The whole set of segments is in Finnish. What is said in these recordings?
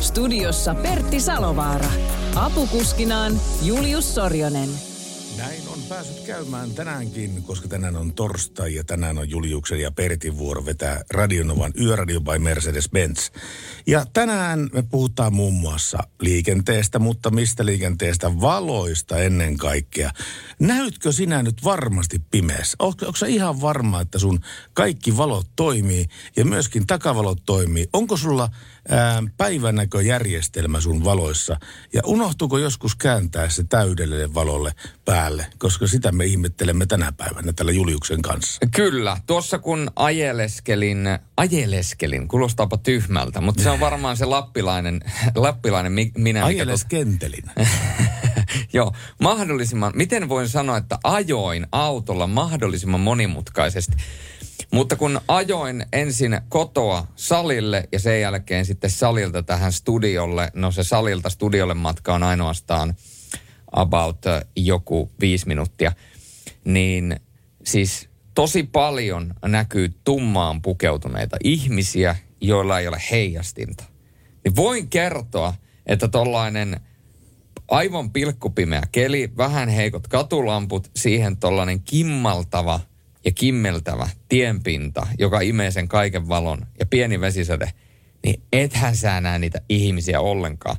Studiossa Pertti Salovaara. Apukuskinaan Julius Sorjonen. Näin on päässyt käymään tänäänkin, koska tänään on torstai ja tänään on Juliuksen ja Pertin vuoro vetää Radionovan Yöradio by Mercedes-Benz. Ja tänään me puhutaan muun muassa liikenteestä, mutta mistä liikenteestä? Valoista ennen kaikkea. Näytkö sinä nyt varmasti pimeässä? Onko, onko ihan varma, että sun kaikki valot toimii ja myöskin takavalot toimii? Onko sulla ää, päivänäköjärjestelmä sun valoissa? Ja unohtuuko joskus kääntää se täydellinen valolle päälle? Koska sitä me ihmettelemme tänä päivänä tällä Juliuksen kanssa. Kyllä, tuossa kun ajeleskelin, ajeleskelin, kuulostaapa tyhmältä, mutta se on varmaan se lappilainen, lappilainen mi- minä. Ajeleskentelin. Joo, mahdollisimman, miten voin sanoa, että ajoin autolla mahdollisimman monimutkaisesti. Mutta kun ajoin ensin kotoa salille ja sen jälkeen sitten salilta tähän studiolle, no se salilta studiolle matka on ainoastaan about äh, joku viisi minuuttia, niin siis tosi paljon näkyy tummaan pukeutuneita ihmisiä, joilla ei ole heijastinta. Niin voin kertoa, että tollainen aivan pilkkupimeä keli, vähän heikot katulamput, siihen tollainen kimmaltava ja kimmeltävä tienpinta, joka imee sen kaiken valon ja pieni vesisade, niin ethän sä näe niitä ihmisiä ollenkaan.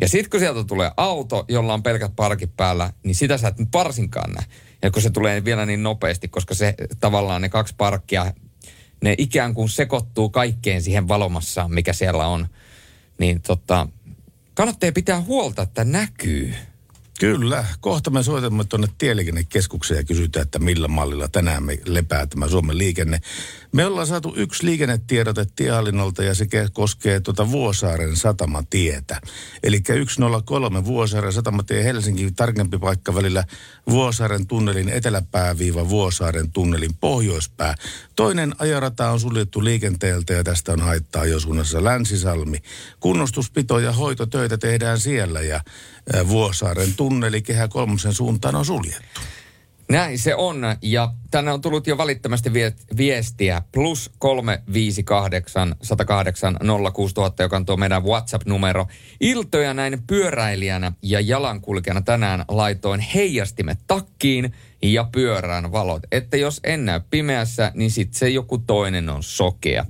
Ja sitten kun sieltä tulee auto, jolla on pelkät parkit päällä, niin sitä sä et nyt varsinkaan näe. Ja kun se tulee vielä niin nopeasti, koska se tavallaan ne kaksi parkkia, ne ikään kuin sekoittuu kaikkeen siihen valomassaan, mikä siellä on. Niin tota, kannattaa pitää huolta, että näkyy. Kyllä. Kohta me soitamme tuonne tieliikennekeskukseen ja kysytään, että millä mallilla tänään me lepää tämä Suomen liikenne. Me ollaan saatu yksi liikennetiedote tiehallinnolta ja se ke- koskee tuota Vuosaaren satamatietä. Eli 103 Vuosaaren satamatie Helsinki, tarkempi paikka välillä Vuosaaren tunnelin eteläpää-viiva Vuosaaren tunnelin pohjoispää. Toinen ajarata on suljettu liikenteeltä ja tästä on haittaa jo suunnassa Länsisalmi. Kunnostuspito ja hoitotöitä tehdään siellä ja Vuosaaren tunneli kehä kolmosen suuntaan on suljettu. Näin se on. Ja tänne on tullut jo välittömästi vie- viestiä. Plus 358 108 06000, joka on tuo meidän WhatsApp-numero. Iltoja näin pyöräilijänä ja jalankulkijana tänään laitoin heijastimet takkiin ja pyörään valot. Että jos en näy pimeässä, niin sitten se joku toinen on sokea.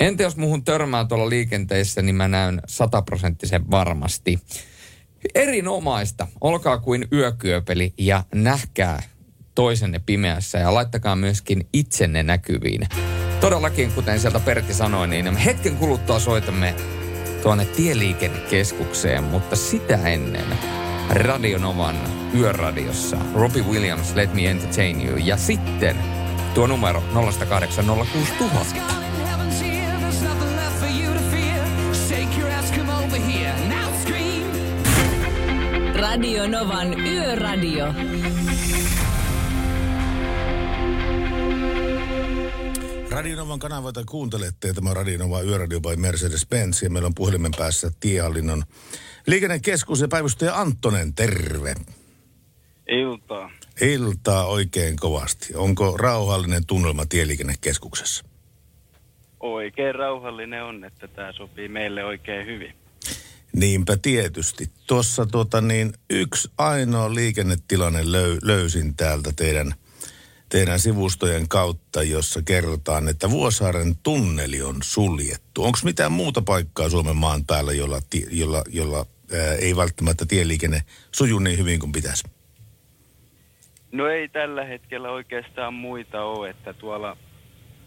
Entä jos muuhun törmää tuolla liikenteessä, niin mä näyn sataprosenttisen varmasti. Erinomaista. Olkaa kuin yökyöpeli ja nähkää toisenne pimeässä ja laittakaa myöskin itsenne näkyviin. Todellakin, kuten sieltä Pertti sanoi, niin hetken kuluttua soitamme tuonne tieliikennekeskukseen, mutta sitä ennen Radionovan yöradiossa Robbie Williams, Let Me Entertain You ja sitten tuo numero 0806000. Radio Novan Yöradio. Radionovan kanavoita kuuntelette ja tämä on Radionova Yöradio by Mercedes-Benz ja meillä on puhelimen päässä tiehallinnon liikennekeskus ja päivystäjä Anttonen, terve. Iltaa. Iltaa oikein kovasti. Onko rauhallinen tunnelma tieliikennekeskuksessa? Oikein rauhallinen on, että tämä sopii meille oikein hyvin. Niinpä tietysti. Tuossa tuota niin, yksi ainoa liikennetilanne löy, löysin täältä teidän, teidän sivustojen kautta, jossa kerrotaan, että Vuosaaren tunneli on suljettu. Onko mitään muuta paikkaa Suomen maan päällä, jolla, jolla, jolla ää, ei välttämättä tieliikenne suju niin hyvin kuin pitäisi? No ei tällä hetkellä oikeastaan muita ole, että tuolla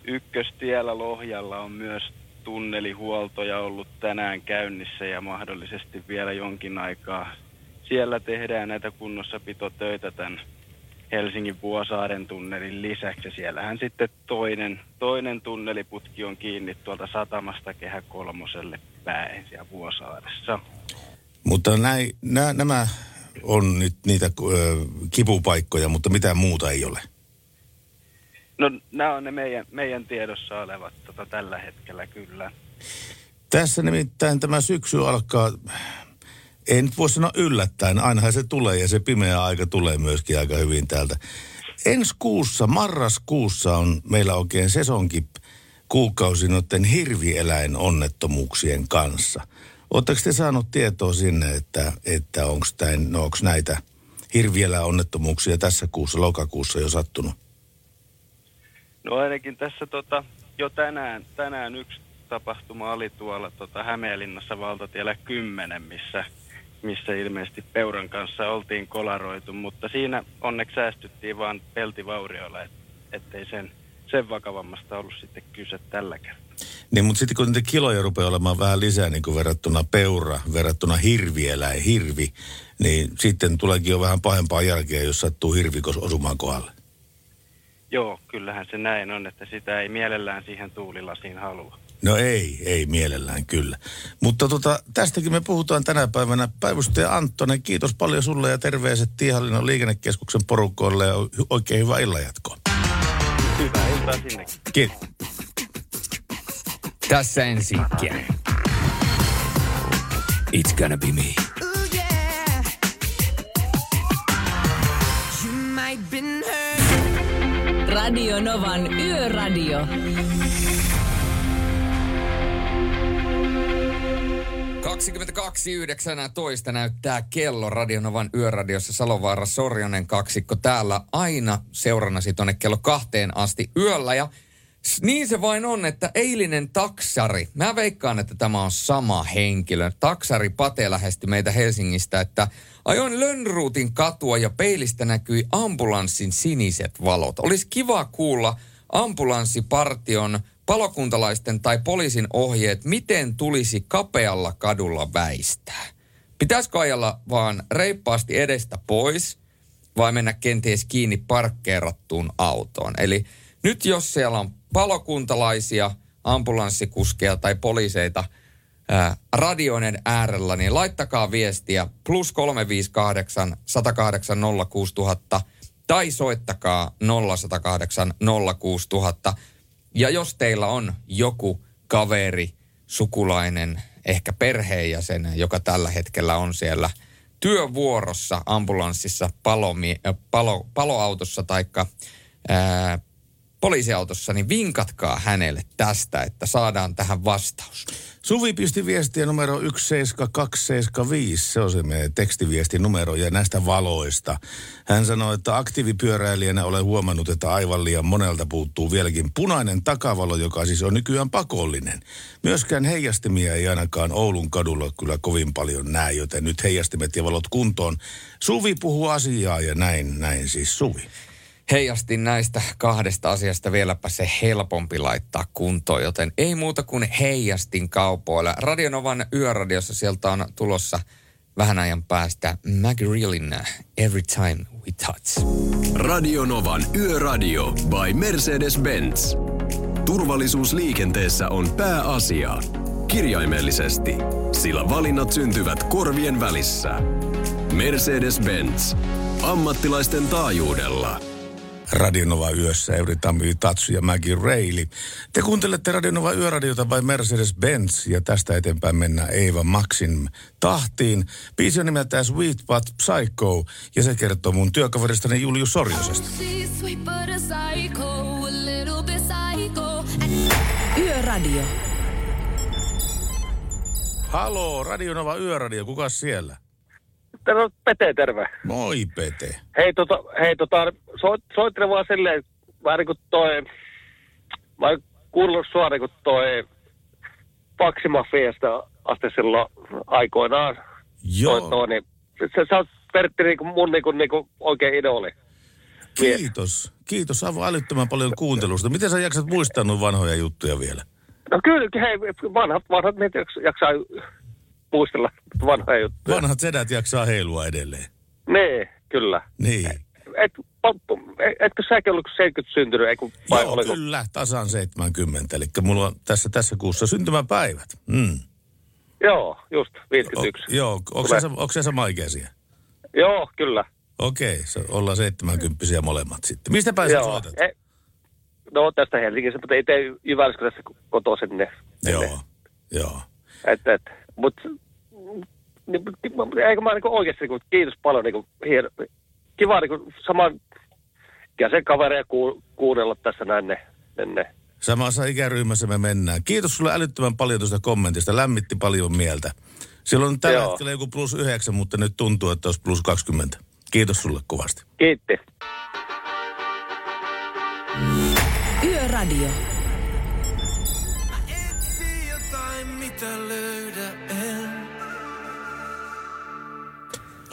ykköstiellä Lohjalla on myös tunnelihuoltoja ollut tänään käynnissä ja mahdollisesti vielä jonkin aikaa. Siellä tehdään näitä kunnossapitotöitä tämän Helsingin Vuosaaren tunnelin lisäksi. Siellähän sitten toinen, toinen tunneliputki on kiinni tuolta satamasta kehä kolmoselle päin siellä Vuosaaressa. Mutta näin, nä, nämä on nyt niitä kipupaikkoja, mutta mitään muuta ei ole. No nämä on ne meidän, meidän tiedossa olevat tota, tällä hetkellä kyllä. Tässä nimittäin tämä syksy alkaa, ei nyt voi sanoa yllättäen, ainahan se tulee ja se pimeä aika tulee myöskin aika hyvin täältä. Ensi kuussa, marraskuussa on meillä oikein sesonkin kuukausi noiden hirvieläinonnettomuuksien kanssa. Oletteko te saanut tietoa sinne, että, että onko no näitä hirvieläinonnettomuuksia tässä kuussa, lokakuussa jo sattunut? No ainakin tässä tota, jo tänään, tänään yksi tapahtuma oli tuolla tota Hämeenlinnassa valtatiellä 10, missä, missä ilmeisesti peuran kanssa oltiin kolaroitu, mutta siinä onneksi säästyttiin vaan peltivaurioilla, et, ettei sen, sen vakavammasta ollut sitten kyse tällä kertaa. Niin, mutta sitten kun niitä kiloja rupeaa olemaan vähän lisää niin kuin verrattuna peura, verrattuna hirvieläin, hirvi, niin sitten tuleekin jo vähän pahempaa jälkeä, jos sattuu hirvikos osumaan kohdalle. Joo, kyllähän se näin on, että sitä ei mielellään siihen tuulilasiin halua. No ei, ei mielellään kyllä. Mutta tota, tästäkin me puhutaan tänä päivänä. Päivystäjä Anttonen, kiitos paljon sulle ja terveiset Tiehallinnon liikennekeskuksen porukoille ja oikein hyvää illanjatkoa. Hyvää iltaa sinnekin. Kiitos. Tässä ensiikkiä. It's gonna be me. Radio Novan Yöradio. 22.19 näyttää kello Radionovan yöradiossa Salovaara Sorjonen kaksikko täällä aina seurannasi tonne kello kahteen asti yöllä ja niin se vain on, että eilinen taksari, mä veikkaan, että tämä on sama henkilö. Taksari Pate lähesti meitä Helsingistä, että ajoin Lönnruutin katua ja peilistä näkyi ambulanssin siniset valot. Olisi kiva kuulla ambulanssipartion palokuntalaisten tai poliisin ohjeet, miten tulisi kapealla kadulla väistää. Pitäisikö ajalla vaan reippaasti edestä pois vai mennä kenties kiinni parkkeerattuun autoon? Eli nyt jos siellä on palokuntalaisia, ambulanssikuskeja tai poliiseita ää, radioinen äärellä, niin laittakaa viestiä plus 358 108 06000 tai soittakaa 0108 06000. Ja jos teillä on joku kaveri, sukulainen, ehkä perheenjäsen, joka tällä hetkellä on siellä työvuorossa ambulanssissa, palomi, palo, paloautossa tai poliisiautossa, niin vinkatkaa hänelle tästä, että saadaan tähän vastaus. Suvi pisti viestiä numero 17275, se on se meidän tekstiviestin numero ja näistä valoista. Hän sanoi, että aktiivipyöräilijänä olen huomannut, että aivan liian monelta puuttuu vieläkin punainen takavalo, joka siis on nykyään pakollinen. Myöskään heijastimia ei ainakaan Oulun kadulla kyllä kovin paljon näe, joten nyt heijastimet ja valot kuntoon. Suvi puhuu asiaa ja näin, näin siis Suvi heijastin näistä kahdesta asiasta vieläpä se helpompi laittaa kuntoon, joten ei muuta kuin heijastin kaupoilla. Radionovan yöradiossa sieltä on tulossa vähän ajan päästä Maggie Reelin Every Time We Touch. Radionovan Yöradio by Mercedes-Benz. Turvallisuus liikenteessä on pääasia. Kirjaimellisesti, sillä valinnat syntyvät korvien välissä. Mercedes-Benz. Ammattilaisten taajuudella. Radionova yössä Euritami Tatsu ja Maggie Reilly. Te kuuntelette Radionova yöradiota vai Mercedes-Benz ja tästä eteenpäin mennään Eeva Maxin tahtiin. Biisi on nimeltään Sweet But Psycho ja se kertoo mun työkaveristani Julius Sorjosesta. Yöradio. Halo, Radionova yöradio, kuka siellä? Terve, Pete, terve. Moi Pete. Hei, tota, hei, tota, soit, soittele vaan silleen, vähän niin kuin toi, mä kuullut sua niin kuin toi Paksimafiasta asti silloin aikoinaan. Joo. Toi, toi, niin, sä, sä oot Pertti niin kuin mun niin kuin, niin kuin oikein idoli. Kiitos. Kiitos aivan älyttömän paljon kuuntelusta. Miten sä jaksat muistaa noin vanhoja juttuja vielä? No kyllä, hei, vanhat, vanhat miehet jaksaa muistella vanhoja juttuja. Vanhat sedät jaksaa heilua edelleen. Nee, kyllä. Niin. Et, etkö säkin ollut 70 syntynyt? Eiku, vai Joo, oliko? kyllä, tasan 70. Eli mulla on tässä, tässä kuussa syntymäpäivät. Mm. Joo, just, O, 51. joo, onko se, sama ikäisiä? Joo, kyllä. Okei, se, ollaan 70 molemmat sitten. Mistä päin sä Joo. soitat? E, no tästä Helsingistä, mutta ei tee Jyväskylässä kotoisin ne. Joo, joo. Et, et, mut, niin, eikö mä niinku oikeasti niinku, kiitos paljon niinku, hieno, kiva niinku sama ikäisen kavereja ku, kuunnella tässä näin ne, ne, ne. Samassa ikäryhmässä me mennään. Kiitos sulle älyttömän paljon tuosta kommentista. Lämmitti paljon mieltä. Silloin on tällä Joo. hetkellä joku plus 9, mutta nyt tuntuu, että olisi plus 20. Kiitos sulle kovasti. Kiitti. Yöradio.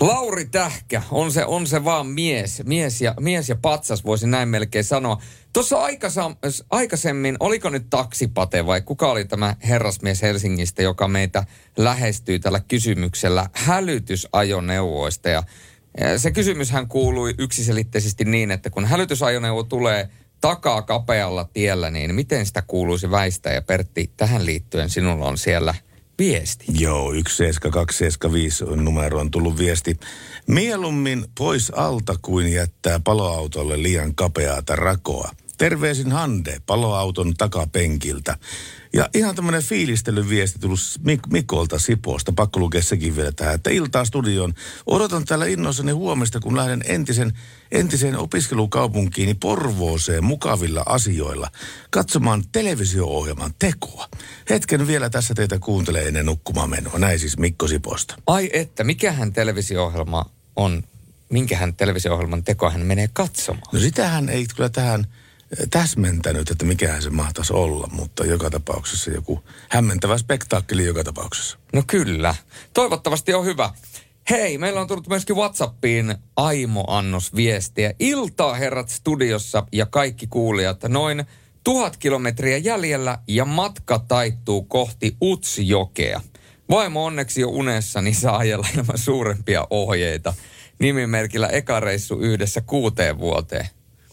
Lauri Tähkä, on se, on se vaan mies. Mies ja, mies ja patsas, voisi näin melkein sanoa. Tuossa aikaisemmin, oliko nyt taksipate vai kuka oli tämä herrasmies Helsingistä, joka meitä lähestyy tällä kysymyksellä hälytysajoneuvoista. Ja se kysymyshän kuului yksiselitteisesti niin, että kun hälytysajoneuvo tulee takaa kapealla tiellä, niin miten sitä kuuluisi väistää? Ja Pertti, tähän liittyen sinulla on siellä viesti. Joo, 17275 on numero on tullut viesti. Mieluummin pois alta kuin jättää paloautolle liian kapeata rakoa. Terveisin Hande paloauton takapenkiltä. Ja ihan tämmöinen fiilistelyviesti tullut Mik- Mikolta Siposta. Pakko lukea sekin vielä tähän, että iltaa studioon. Odotan täällä innoissani huomista, kun lähden entisen, entiseen opiskelukaupunkiini Porvooseen mukavilla asioilla katsomaan televisio-ohjelman tekoa. Hetken vielä tässä teitä kuuntelee ennen nukkumaan menoa. Näin siis Mikko Siposta. Ai että, mikähän televisio-ohjelma on, minkähän televisio-ohjelman teko hän menee katsomaan? No sitähän ei kyllä tähän eh, täsmentänyt, että mikähän se mahtaisi olla, mutta joka tapauksessa joku hämmentävä spektaakkeli joka tapauksessa. No kyllä. Toivottavasti on hyvä. Hei, meillä on tullut myöskin Whatsappiin Aimo-annos viestiä. Iltaa herrat studiossa ja kaikki kuulijat. Noin tuhat kilometriä jäljellä ja matka taittuu kohti Utsjokea. Vaimo onneksi jo unessa, niin saa ajella ilman suurempia ohjeita. Nimimerkillä eka reissu yhdessä kuuteen vuoteen.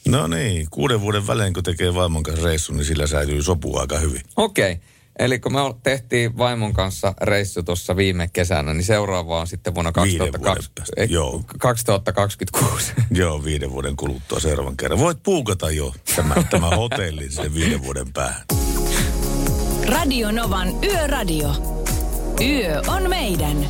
No niin, kuuden vuoden välein kun tekee vaimon kanssa reissun, niin sillä säilyy sopu aika hyvin. Okei. Okay. Eli kun me tehtiin vaimon kanssa reissu tuossa viime kesänä, niin seuraava on sitten vuonna Viiden 2020, vuoden päästä, ei, joo. 2026. Joo, viiden vuoden kuluttua seuraavan kerran. Voit puukata jo tämä, tämä hotelli sinne viiden vuoden päähän. Radio Novan Yöradio. Yö on meidän.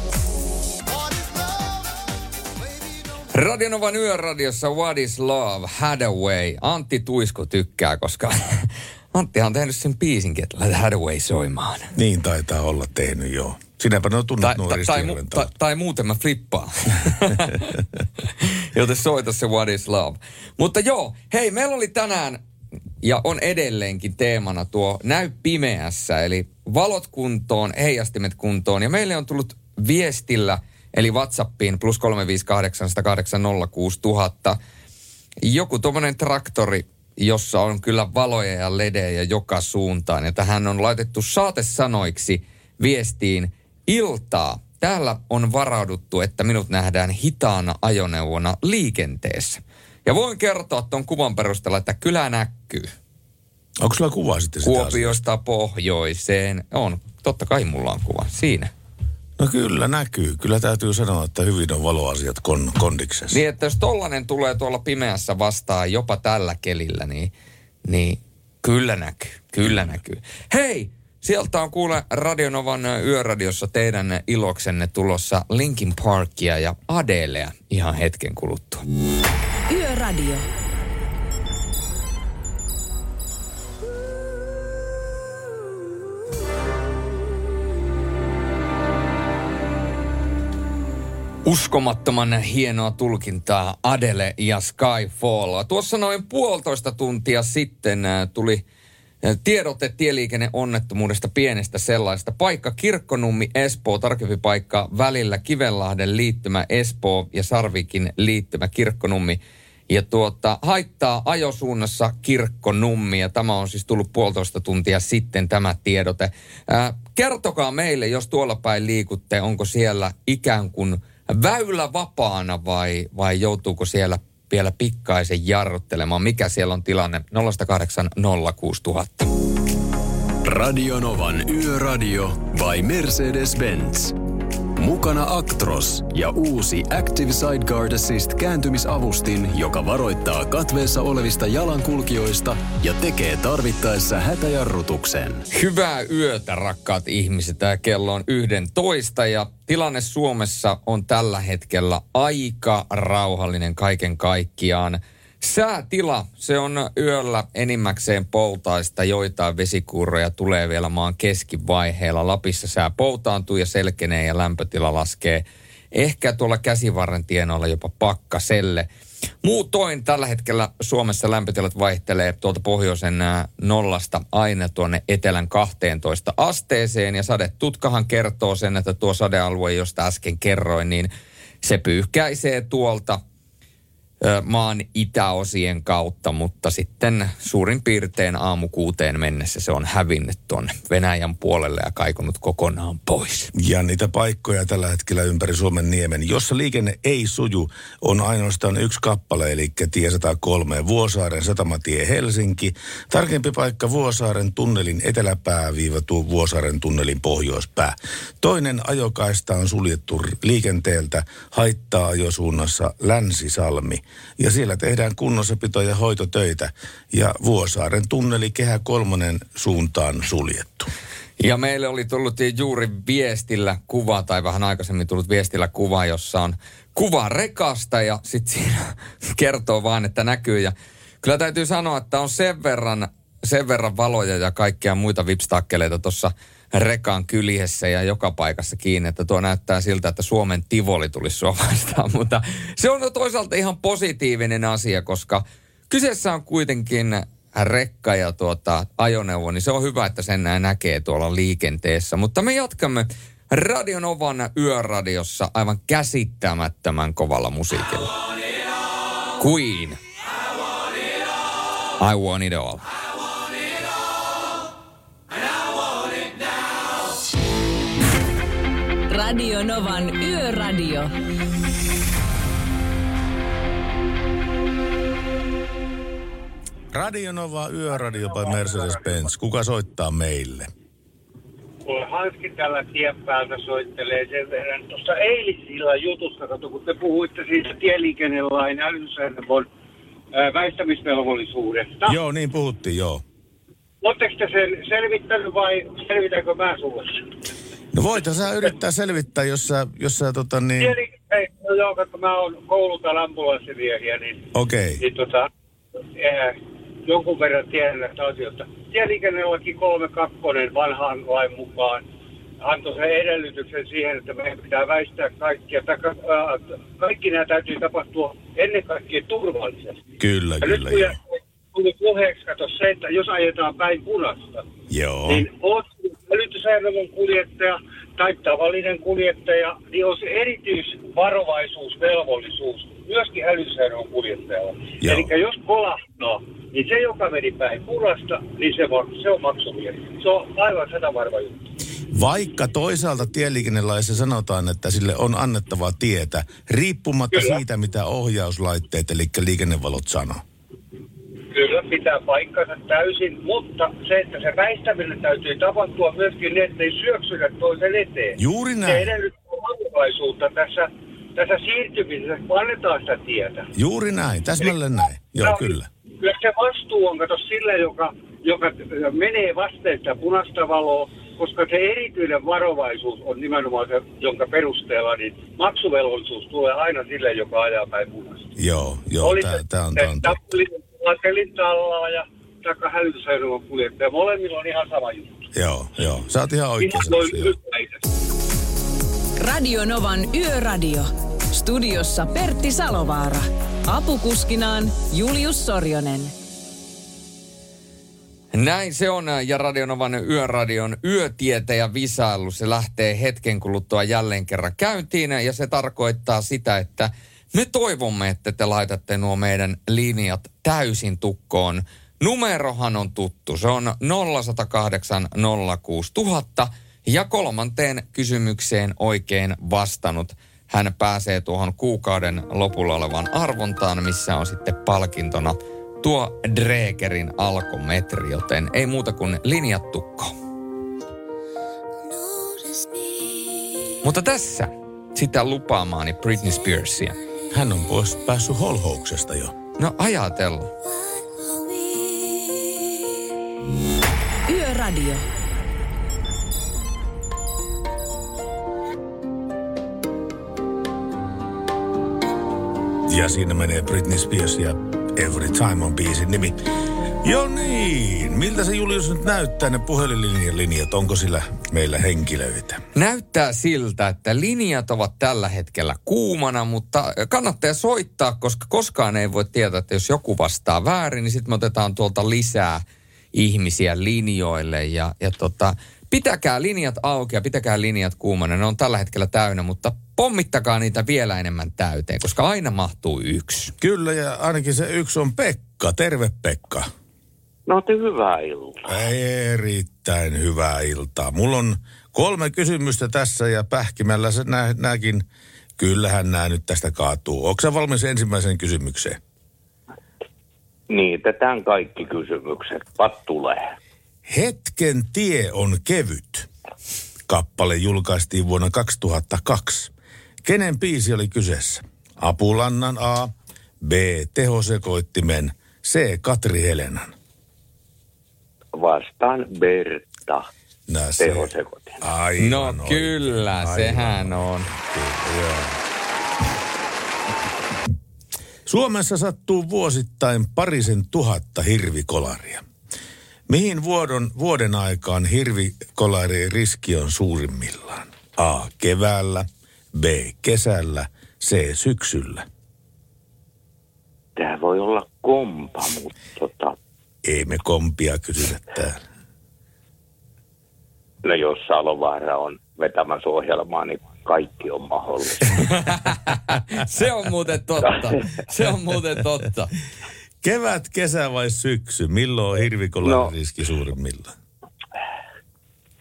Radionovan yöradiossa What is Love, Hadaway. Antti Tuisku tykkää, koska Anttihan on tehnyt sen biisinkin, että lähde Hadaway soimaan. Niin taitaa olla tehnyt, joo. Sinäpä ne on tunnet Tai, tai, tai, mu, tai, tai muuten mä flippaan. Joten soita se What is Love. Mutta joo, hei, meillä oli tänään ja on edelleenkin teemana tuo näy pimeässä, eli valot kuntoon, heijastimet kuntoon. Ja meille on tullut viestillä, eli Whatsappiin plus 358806000, joku tuommoinen traktori, jossa on kyllä valoja ja ledejä joka suuntaan. Ja tähän on laitettu saatesanoiksi viestiin iltaa. Täällä on varauduttu, että minut nähdään hitaana ajoneuvona liikenteessä. Ja voin kertoa tuon kuvan perusteella, että kyllä näkyy. Onko sulla kuva sitten sitä asiasta? Kuopiosta pohjoiseen. On, totta kai mulla on kuva. Siinä. No kyllä näkyy. Kyllä täytyy sanoa, että hyvin on valoasiat kon, kondiksessa. Niin, että jos tollanen tulee tuolla pimeässä vastaan jopa tällä kelillä, niin, niin kyllä näkyy, kyllä näkyy. Hei, sieltä on kuule Radionovan yöradiossa teidän iloksenne tulossa Linkin Parkia ja Adelea ihan hetken kuluttua. Yöradio. Uskomattoman hienoa tulkintaa Adele ja Skyfall. Tuossa noin puolitoista tuntia sitten äh, tuli äh, tiedote tieliikenneonnettomuudesta pienestä sellaista. Paikka Kirkkonummi Espoo, tarkempi paikka välillä Kivenlahden liittymä Espoo ja Sarvikin liittymä Kirkkonummi. Ja tuota, haittaa ajosuunnassa Kirkkonummi ja tämä on siis tullut puolitoista tuntia sitten tämä tiedote. Ää, kertokaa meille, jos tuolla päin liikutte, onko siellä ikään kuin väylä vapaana vai, vai joutuuko siellä vielä pikkaisen jarruttelemaan? Mikä siellä on tilanne? 0806000. Radionovan Yöradio by Mercedes-Benz. Mukana Actros ja uusi Active Sideguard Assist kääntymisavustin, joka varoittaa katveessa olevista jalankulkijoista ja tekee tarvittaessa hätäjarrutuksen. Hyvää yötä, rakkaat ihmiset. Tämä kello on yhden toista ja tilanne Suomessa on tällä hetkellä aika rauhallinen kaiken kaikkiaan. Säätila, se on yöllä enimmäkseen poutaista, joitain vesikuuroja tulee vielä maan keskivaiheella. Lapissa sää poutaantuu ja selkenee ja lämpötila laskee ehkä tuolla käsivarren tienoilla jopa pakkaselle. Muutoin tällä hetkellä Suomessa lämpötilat vaihtelee tuolta pohjoisen nollasta aina tuonne etelän 12 asteeseen. Ja sadetutkahan kertoo sen, että tuo sadealue, josta äsken kerroin, niin se pyyhkäisee tuolta maan itäosien kautta, mutta sitten suurin piirtein aamu kuuteen mennessä se on hävinnyt tuonne Venäjän puolelle ja kaikunut kokonaan pois. Ja niitä paikkoja tällä hetkellä ympäri Suomen niemen, jossa liikenne ei suju, on ainoastaan yksi kappale, eli tie 103 Vuosaaren satamatie Helsinki. Tarkempi paikka Vuosaaren tunnelin eteläpää viivatuu Vuosaaren tunnelin pohjoispää. Toinen ajokaista on suljettu liikenteeltä haittaa ajosuunnassa Länsisalmi ja siellä tehdään kunnossapito- ja hoitotöitä. Ja Vuosaaren tunneli Kehä kolmonen suuntaan suljettu. Ja meille oli tullut juuri viestillä kuva, tai vähän aikaisemmin tullut viestillä kuva, jossa on kuva rekasta ja sitten siinä kertoo vaan, että näkyy. Ja kyllä täytyy sanoa, että on sen verran, sen verran valoja ja kaikkia muita vipstakkeleita tuossa rekan kyljessä ja joka paikassa kiinni, että tuo näyttää siltä, että Suomen tivoli tulisi sua. Mutta se on toisaalta ihan positiivinen asia, koska kyseessä on kuitenkin rekka ja tuota, ajoneuvo, niin se on hyvä, että sen näin näkee tuolla liikenteessä. Mutta me jatkamme Radionovan yöradiossa aivan käsittämättömän kovalla musiikilla. Queen. I want it all. Radio Novan Yöradio. Radio Nova Yöradio by Mercedes-Benz. Kuka soittaa meille? Kuule, Hanski tällä tien päältä soittelee sen verran. Tuossa eilisillan jutusta, kato, kun te puhuitte siitä tieliikennelain älynsäännön väistämisvelvollisuudesta. Joo, niin puhuttiin, joo. Oletteko te sen selvittänyt vai selvitäänkö mä sulle? No voit sä yrittää selvittää, jos sä, jos sä tota niin... Tieli, ei, no joo, kun mä oon koulutan ambulanssimiehiä, niin, Okei. Okay. niin tota, eh, jonkun verran tiedän näistä asioista. Tieliikennelaki 32 vanhaan lain mukaan antoi sen edellytyksen siihen, että meidän pitää väistää kaikkia. Taka, äh, kaikki nämä täytyy tapahtua ennen kaikkea turvallisesti. Kyllä, ja kyllä, nyt kun tuli puheeksi, kato se, että jos ajetaan päin punasta, Joo. niin oot hälytysjärjestelmän kuljettaja tai tavallinen kuljettaja, niin on se erityisvarovaisuusvelvollisuus myöskin hälytysjärjestelmän kuljettajalla. Eli jos kolahtaa, niin se, joka meni päin punasta, niin se on, se on maksumies. Se on aivan satavarma juttu. Vaikka toisaalta tieliikennelaissa sanotaan, että sille on annettava tietä, riippumatta Kyllä. siitä, mitä ohjauslaitteet, eli liikennevalot sanoo. Pitää paikkansa täysin, mutta se, että se väistäminen täytyy tapahtua myöskin niin, että ei syöksytä toisen eteen. Juuri Se näin. edellyttää varovaisuutta tässä, tässä siirtymisessä, kun annetaan sitä tietä. Juuri näin, täsmälleen näin. Joo, No, kyllä. Kyllä se vastuu on, kato, sillä, joka, joka menee vasten sitä punaista valoa, koska se erityinen varovaisuus on nimenomaan se, jonka perusteella niin maksuvelvollisuus tulee aina sille, joka ajaa päin punaista. Joo, joo, tää, se tää on, tää on totta. Latelin tallaa ja taikka hälytysjärjestelmän kuljettaja. Molemmilla on ihan sama juttu. Joo, joo. Sä oot ihan oikeassa. Radio Novan Yöradio. Studiossa Pertti Salovaara. Apukuskinaan Julius Sorjonen. Näin se on, ja Radionovan Yöradion yötietäjä visailu. Se lähtee hetken kuluttua jälleen kerran käyntiin, ja se tarkoittaa sitä, että me toivomme, että te laitatte nuo meidän linjat täysin tukkoon. Numerohan on tuttu, se on 0108 06000, ja kolmanteen kysymykseen oikein vastannut. Hän pääsee tuohon kuukauden lopulla olevaan arvontaan, missä on sitten palkintona tuo Dregerin alkometri, joten ei muuta kuin linjat tukkoon. Mutta tässä sitä lupaamaani Britney Spearsia. Hän on pois päässyt holhouksesta jo. No ajatella. Yöradio. Ja siinä menee Britney Spears ja Every Time on biisin nimi. Jo niin, miltä se Julius nyt näyttää ne puhelinlinjan linjat? Onko sillä meillä henkilöitä? Näyttää siltä, että linjat ovat tällä hetkellä kuumana, mutta kannattaa soittaa, koska koskaan ei voi tietää, että jos joku vastaa väärin, niin sitten me otetaan tuolta lisää ihmisiä linjoille. Ja, ja tota, pitäkää linjat auki ja pitäkää linjat kuumana. Ne on tällä hetkellä täynnä, mutta pommittakaa niitä vielä enemmän täyteen, koska aina mahtuu yksi. Kyllä, ja ainakin se yksi on Pekka. Terve Pekka. No te hyvää iltaa. Erittäin hyvää iltaa. Mulla on kolme kysymystä tässä ja pähkimällä se nä, näkin. Kyllähän nämä nyt tästä kaatuu. Onko sä valmis ensimmäiseen kysymykseen? Niin, tämän kaikki kysymykset. Pat tulee. Hetken tie on kevyt. Kappale julkaistiin vuonna 2002. Kenen biisi oli kyseessä? Apulannan A, B. Tehosekoittimen, C. Katri Helenan. Vastaan Berta. Nää se. Tehosekotin. Aivan No oikein. kyllä, Aivan sehän on. joo. Suomessa sattuu vuosittain parisen tuhatta hirvikolaria. Mihin vuodon, vuoden aikaan hirvikolarien riski on suurimmillaan? A. Keväällä, B. Kesällä, C. Syksyllä. Tämä voi olla kompa, mutta tota, Ei me kompia kysytä täällä. no jos Salovaara on vetämässä ohjelmaa, niin kaikki on mahdollista. Se on muuten totta. Se on muuten totta. Kevät, kesä vai syksy? Milloin on hirvikolarin No. riski suurimmillaan?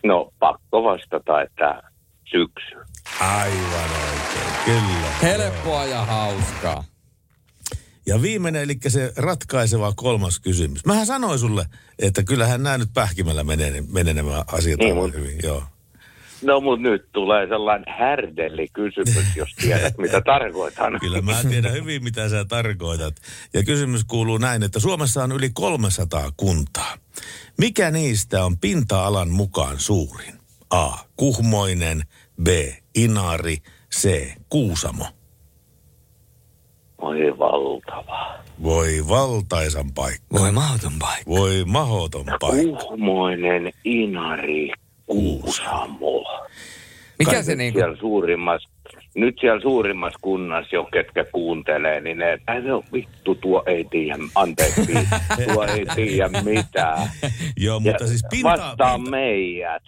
No, pakko vastata, että syksy. Aivan oikein, kyllä. Helppoa ja hauskaa. Ja viimeinen, eli se ratkaiseva kolmas kysymys. Mähän sanoin sulle, että kyllähän nämä nyt pähkimällä menee, menee nämä asiat Niin, mut- hyvin. Joo. No, mutta nyt tulee sellainen härdelli kysymys, jos tiedät, mitä tarkoitan. Kyllä mä tiedän hyvin, mitä sä tarkoitat. Ja kysymys kuuluu näin, että Suomessa on yli 300 kuntaa. Mikä niistä on pinta-alan mukaan suurin? A. Kuhmoinen, B. Inari, C. Kuusamo. Oi valtava. Voi valtaisan paikka. Voi mahdoton paikka. Voi mahoton paikka. Uhmoinen Inari Kuusamo. Mikä se niinku... Siellä suurimmassa, nyt siellä suurimmassa kunnassa jo, ketkä kuuntelee, niin ne, äh, no vittu, tuo ei tiedä, anteeksi, tuo ei tiedä mitään. Joo, mutta Ja siis pinta, vastaa pinta, meidät.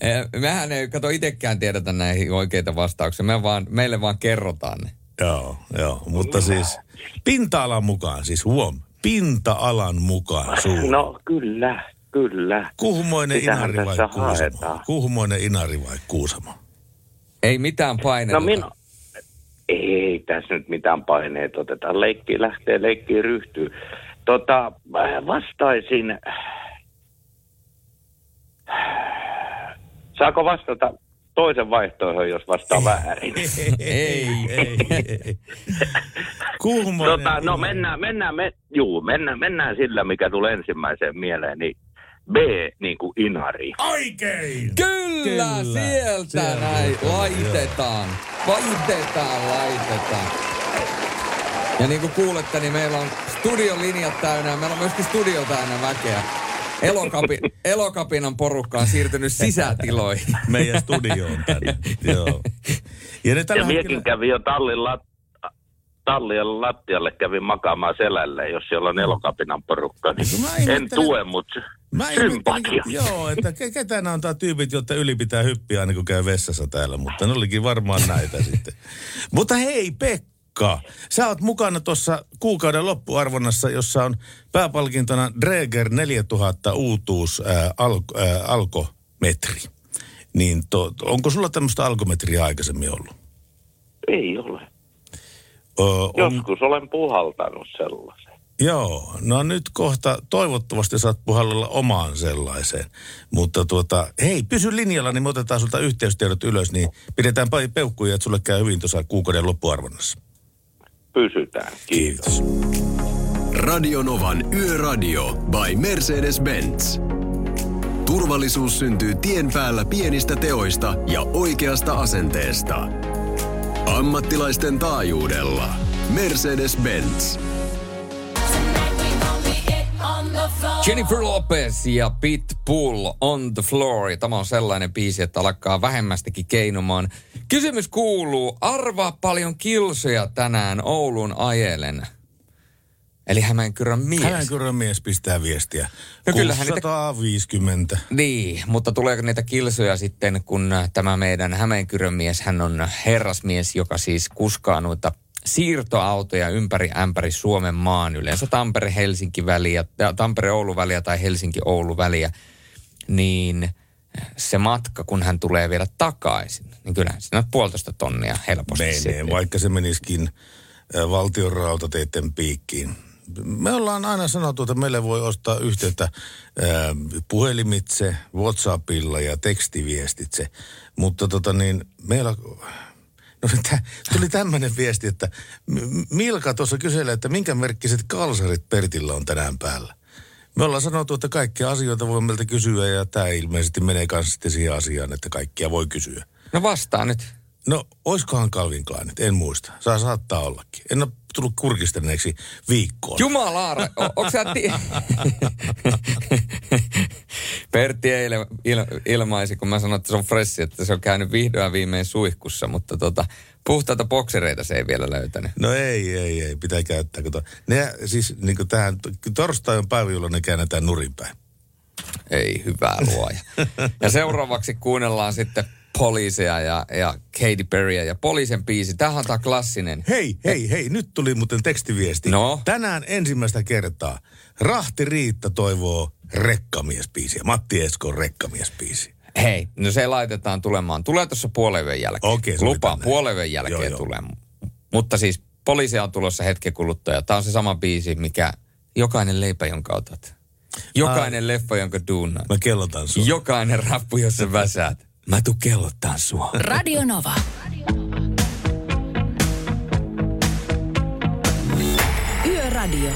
Eh, Mehän ei, kato, itsekään tiedetä näihin oikeita vastauksia. Me vaan, meille vaan kerrotaan ne. Joo, joo, mutta siis pinta-alan mukaan, siis huom, pinta-alan mukaan suuri. No kyllä, kyllä. Kuhmoinen Sitähän Inari vai Kuusamo? haetaan. Kuhmoinen Inari vai Kuusamo? Ei mitään paineita. No minä, ei tässä nyt mitään paineita oteta. Leikki lähtee, leikki ryhtyy. Tota, vastaisin... Saako vastata toisen vaihtoehdon, jos vastaa väärin? ei, ei, ei. Tota, no mennään, mennään, me, juu, mennään, mennään sillä, mikä tulee ensimmäiseen mieleen, niin B, niin kuin Inari. Oikein! Kyllä, Kyllä. sieltä Sieltä, näin. Laitetaan. Laitetaan, laitetaan. Ja niin kuin kuulette, niin meillä on studion linjat täynnä ja meillä on myöskin studio täynnä väkeä. Elokapi, Elokapinan porukka on siirtynyt sisätiloihin. Meidän studioon tänne. Joo. Ja ne tällä Ja miekin hetkellä... kävi jo tallin lat, tallien lattialle kävin makaamaan selälle, jos siellä on elokapinan porukka, niin mä en ihmettelen- tue, mutta Mä sympatia. ihmettelin, joo, että ke- ketä nämä on tää tyypit, jotta yli pitää hyppiä aina kun käy vessassa täällä, mutta ne olikin varmaan näitä sitten. Mutta hei Pekka, sä oot mukana tuossa kuukauden loppuarvonnassa, jossa on pääpalkintona Dreger 4000 uutuus ää, al, ää, alkometri. Niin to, onko sulla tämmöistä alkometriä aikaisemmin ollut? Ei ole. Ö, on, Joskus olen puhaltanut sellaisen. Joo, no nyt kohta toivottavasti saat puhallella omaan sellaiseen. Mutta tuota, hei, pysy linjalla, niin me otetaan sulta yhteystiedot ylös, niin pidetään peukkuja, että sulle käy hyvin tuossa kuukauden loppuarvonnassa. Pysytään. Kiitos. Radionovan Yöradio by Mercedes-Benz. Turvallisuus syntyy tien päällä pienistä teoista ja oikeasta asenteesta. Ammattilaisten taajuudella. Mercedes-Benz. Jennifer Lopez ja Pitbull on the floor. Ja tämä on sellainen biisi, että alkaa vähemmästikin keinumaan. Kysymys kuuluu, arvaa paljon kilsoja tänään Oulun ajelen. Eli Hämeenkyrön mies. Hämeenkyrön mies pistää viestiä. No kyllähän niitä- 650. Niin, mutta tuleeko niitä kilsoja sitten, kun tämä meidän Hämeenkyrön mies, hän on herrasmies, joka siis kuskaa noita siirtoautoja ympäri ämpäri Suomen maan, yleensä Tampere-Helsinki-väliä, ja Tampere-Oulu-väliä tai Helsinki-Oulu-väliä, niin se matka, kun hän tulee vielä takaisin, niin kyllähän siinä on puolitoista tonnia helposti Menee, sitten. vaikka se menisikin äh, valtion rautateiden piikkiin. Me ollaan aina sanottu, että meille voi ostaa yhteyttä äh, puhelimitse, Whatsappilla ja tekstiviestitse. Mutta tota niin, meillä No, tä, tuli tämmöinen viesti, että Milka tuossa kyselee, että minkä merkkiset kalsarit Pertillä on tänään päällä. Me ollaan sanottu, että kaikkia asioita voi meiltä kysyä ja tämä ilmeisesti menee kanssa sitten siihen asiaan, että kaikkia voi kysyä. No vastaa nyt. No, oiskohan Calvin Kleinit? En muista. Saa saattaa ollakin. En ole tullut kurkistaneeksi viikkoon. Jumalaara, onko sä ti- Pertti eilen il- ilmaisi, kun mä sanoin, että se on freshi, että se on käynyt vihdoin viimein suihkussa, mutta tota, puhtaita boksereita se ei vielä löytänyt. No ei, ei, ei. Pitää käyttää. Kato. Ne, siis niin kuin tähän, torstai on päivä, jolloin ne käännetään nurinpäin. Ei hyvää luoja. Ja seuraavaksi kuunnellaan sitten poliiseja ja, ja Katy Perryä ja poliisen biisi. Tämähän on tää klassinen. Hei, hei, hei. Nyt tuli muuten tekstiviesti. No? Tänään ensimmäistä kertaa Rahti Riitta toivoo rekkamiespiisiä. Matti Esko rekkamiespiisiä. Hei, no se laitetaan tulemaan. Tulee tuossa puolen jälkeen. Okei, sovitaan Lupaan, puolen jälkeen Joo, joo. tulee. Mutta siis poliisi on tulossa hetken kuluttua. ja Tämä on se sama biisi, mikä jokainen leipä, jonka otat. Jokainen leffa, jonka duunaat. Mä kellotan sua. Jokainen rappu, jossa väsäät. Mä tuun kellottaan sua. Radio Nova. Yöradio.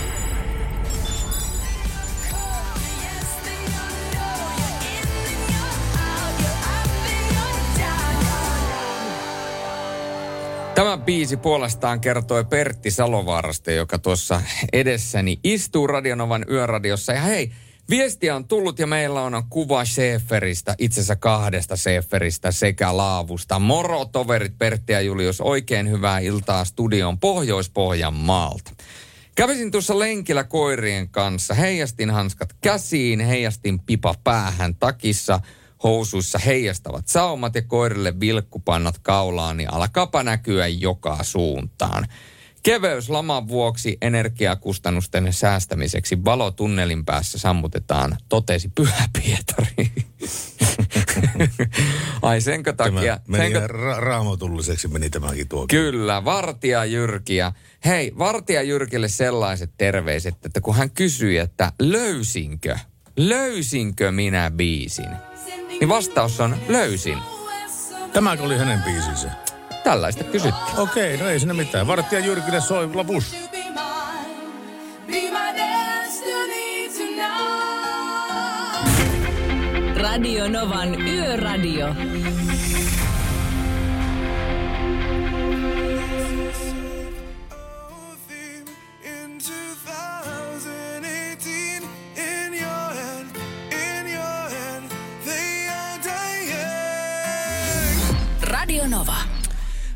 Tämä biisi puolestaan kertoi Pertti Salovaarasta, joka tuossa edessäni istuu Radionovan yöradiossa. Ja hei, viestiä on tullut ja meillä on kuva Schäferistä, itse asiassa kahdesta Schäferistä sekä Laavusta. Moro toverit Pertti ja Julius, oikein hyvää iltaa studion Pohjois-Pohjan maalta. Kävisin tuossa lenkillä koirien kanssa, heijastin hanskat käsiin, heijastin pipa päähän takissa, housuissa heijastavat saumat ja koirille vilkkupannat kaulaan, niin alkaapa näkyä joka suuntaan. Keveys laman vuoksi energiakustannusten säästämiseksi valotunnelin päässä sammutetaan, totesi Pyhä Pietari. Ai senkö takia? Tämä meni senkö, ra- raamatulliseksi meni tämäkin tuo. Kyllä, Vartija Jyrki. Ja hei, Vartija Jyrkille sellaiset terveiset, että kun hän kysyi, että löysinkö, löysinkö minä biisin? Niin vastaus on löysin. Tämäkö oli hänen biisinsä? Tällaista kysyttiin. Okei, no ei siinä mitään. Vartija Jyrkille soi lopus. Radio Novan Yöradio.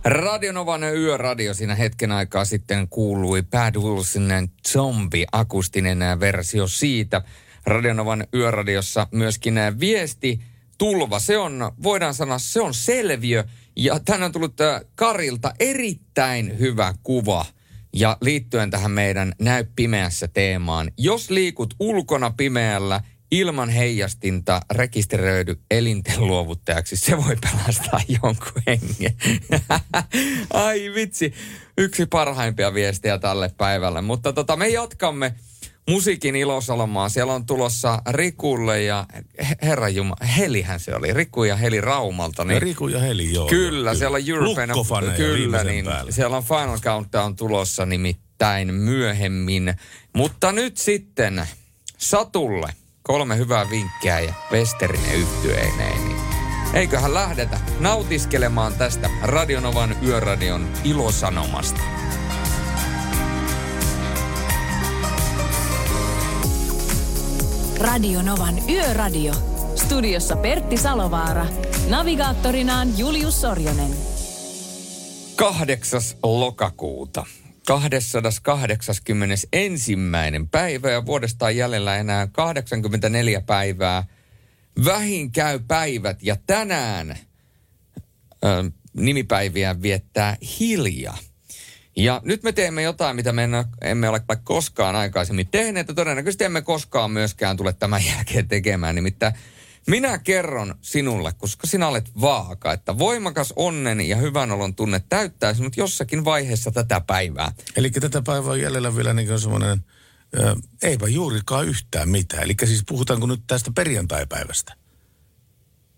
Radionovan yöradio siinä hetken aikaa sitten kuului Bad Wilson Zombie akustinen versio siitä. Radionovan yöradiossa myöskin viesti tulva. Se on, voidaan sanoa, se on selviö. Ja tänään on tullut äh, Karilta erittäin hyvä kuva. Ja liittyen tähän meidän näy pimeässä teemaan. Jos liikut ulkona pimeällä, ilman heijastinta rekisteröidy elinten luovuttajaksi, se voi pelastaa jonkun hengen. Ai vitsi, yksi parhaimpia viestejä tälle päivälle. Mutta tota, me jatkamme musiikin ilosalomaa. Siellä on tulossa Rikulle ja Herra Juma, Helihän se oli, Riku ja Heli Raumalta. Niin Riku ja Heli, joo. Kyllä, siellä on European, kyllä, niin päälle. siellä on Final Countdown tulossa nimittäin myöhemmin. Mutta nyt sitten Satulle kolme hyvää vinkkiä ja Westerinen yhtyeineen. Niin eiköhän lähdetä nautiskelemaan tästä Radionovan yöradion ilosanomasta. Radio Novan Yöradio. Studiossa Pertti Salovaara. Navigaattorinaan Julius Sorjonen. 8. lokakuuta. 281. päivä ja vuodesta on jäljellä enää 84 päivää. Vähin käy päivät ja tänään ö, nimipäiviä viettää Hilja. Ja nyt me teemme jotain, mitä me emme ole koskaan aikaisemmin tehneet ja todennäköisesti emme koskaan myöskään tule tämän jälkeen tekemään. Nimittäin minä kerron sinulle, koska sinä olet vaaka, että voimakas onnen ja hyvän olon tunne täyttää sinut jossakin vaiheessa tätä päivää. Eli tätä päivää on jäljellä vielä niin semmoinen, ö, eipä juurikaan yhtään mitään. Eli siis puhutaanko nyt tästä perjantaipäivästä?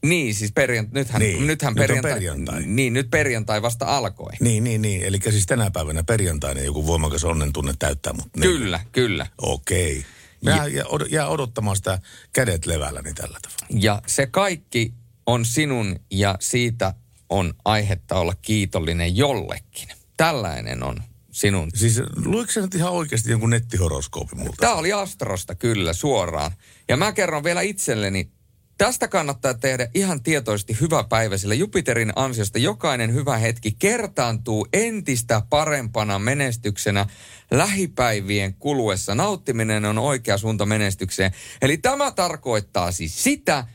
Niin, siis perjant- nythän, Niin, nythän nyt on perjantai, perjantai. Niin, nyt perjantai vasta alkoi. Niin, niin, niin. Eli siis tänä päivänä perjantaina joku voimakas onnen tunne täyttää mut. Niin. Kyllä, kyllä. Okei. Jää, jää, jää odottamaan sitä kädet levälläni tällä tavalla. Ja se kaikki on sinun ja siitä on aihetta olla kiitollinen jollekin. Tällainen on sinun. Siis luiko sä nyt ihan oikeasti jonkun nettihoroskoopin multa? Tämä oli Astrosta kyllä suoraan. Ja mä kerron vielä itselleni, tästä kannattaa tehdä ihan tietoisesti hyvä päivä, sillä Jupiterin ansiosta jokainen hyvä hetki kertaantuu entistä parempana menestyksenä lähipäivien kuluessa. Nauttiminen on oikea suunta menestykseen. Eli tämä tarkoittaa siis sitä,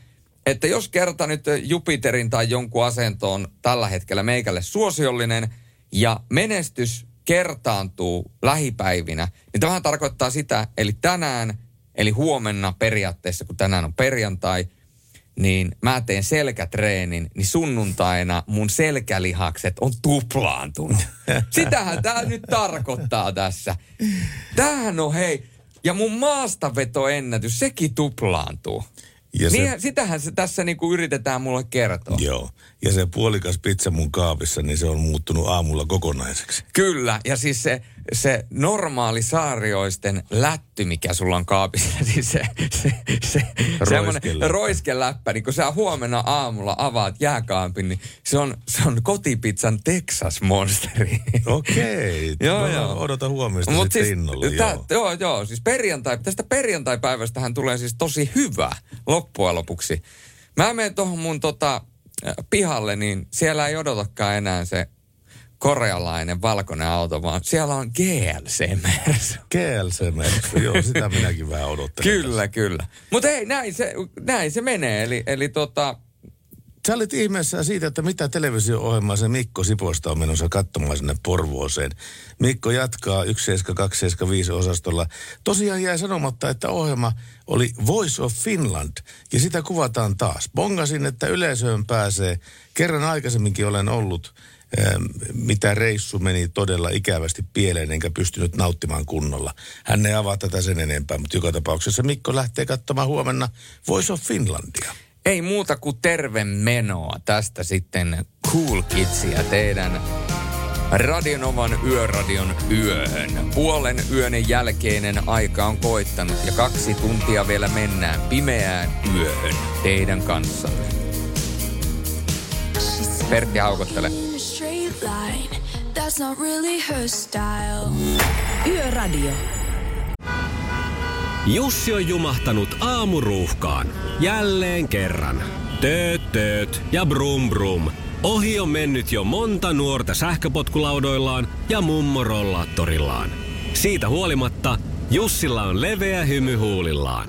että jos kerta nyt Jupiterin tai jonkun asento on tällä hetkellä meikälle suosiollinen ja menestys kertaantuu lähipäivinä, niin tämähän tarkoittaa sitä, eli tänään, eli huomenna periaatteessa, kun tänään on perjantai, niin mä teen selkätreenin, niin sunnuntaina mun selkälihakset on tuplaantunut. Sitähän tämä nyt tarkoittaa tässä. Tämähän on hei, ja mun maastavetoennätys, sekin tuplaantuu. Ja se- niin, sitähän se tässä niinku yritetään mulle kertoa. Joo. Ja se puolikas pizza mun kaapissa, niin se on muuttunut aamulla kokonaiseksi. Kyllä, ja siis se, se normaali saarioisten lätty, mikä sulla on kaapissa, siis se, se, se semmoinen Roiskeläppä. roiskeläppä, niin kun sä huomenna aamulla avaat jääkaapin, niin se on, se on kotipizzan Texas Monsteri. Okei. Joo, no, joo. Odota huomista Mut sitten siis, innolla. tää- joo. joo, joo, siis perjantai, tästä perjantaipäivästähän tulee siis tosi hyvä loppujen lopuksi. Mä menen tuohon mun tota, pihalle, niin siellä ei odotakaan enää se korealainen valkoinen auto, vaan siellä on GLC Mersu. GLC Mersu, joo, sitä minäkin vähän odottelen. Kyllä, kyllä. Mutta ei, näin se, näin se menee. Eli, eli tota, Sä olit ihmeessä siitä, että mitä televisio-ohjelmaa se Mikko Sipoista on menossa katsomaan sinne Porvooseen. Mikko jatkaa 17275 osastolla. Tosiaan jäi sanomatta, että ohjelma oli Voice of Finland ja sitä kuvataan taas. Bongasin, että yleisöön pääsee. Kerran aikaisemminkin olen ollut, mitä reissu meni todella ikävästi pieleen, enkä pystynyt nauttimaan kunnolla. Hän ei avaa tätä sen enempää, mutta joka tapauksessa Mikko lähtee katsomaan huomenna Voice of Finlandia. ei muuta kuin terve menoa tästä sitten Cool Kidsia teidän Radionovan yöradion yöhön. Puolen yön jälkeinen aika on koittanut ja kaksi tuntia vielä mennään pimeään yöhön teidän kanssanne. Pertti haukottele. Line. That's not really her style. Yöradio. Jussi on jumahtanut aamuruuhkaan. Jälleen kerran. Tööt, tööt ja brum brum. Ohi on mennyt jo monta nuorta sähköpotkulaudoillaan ja mummorollaattorillaan. Siitä huolimatta Jussilla on leveä hymy huulillaan.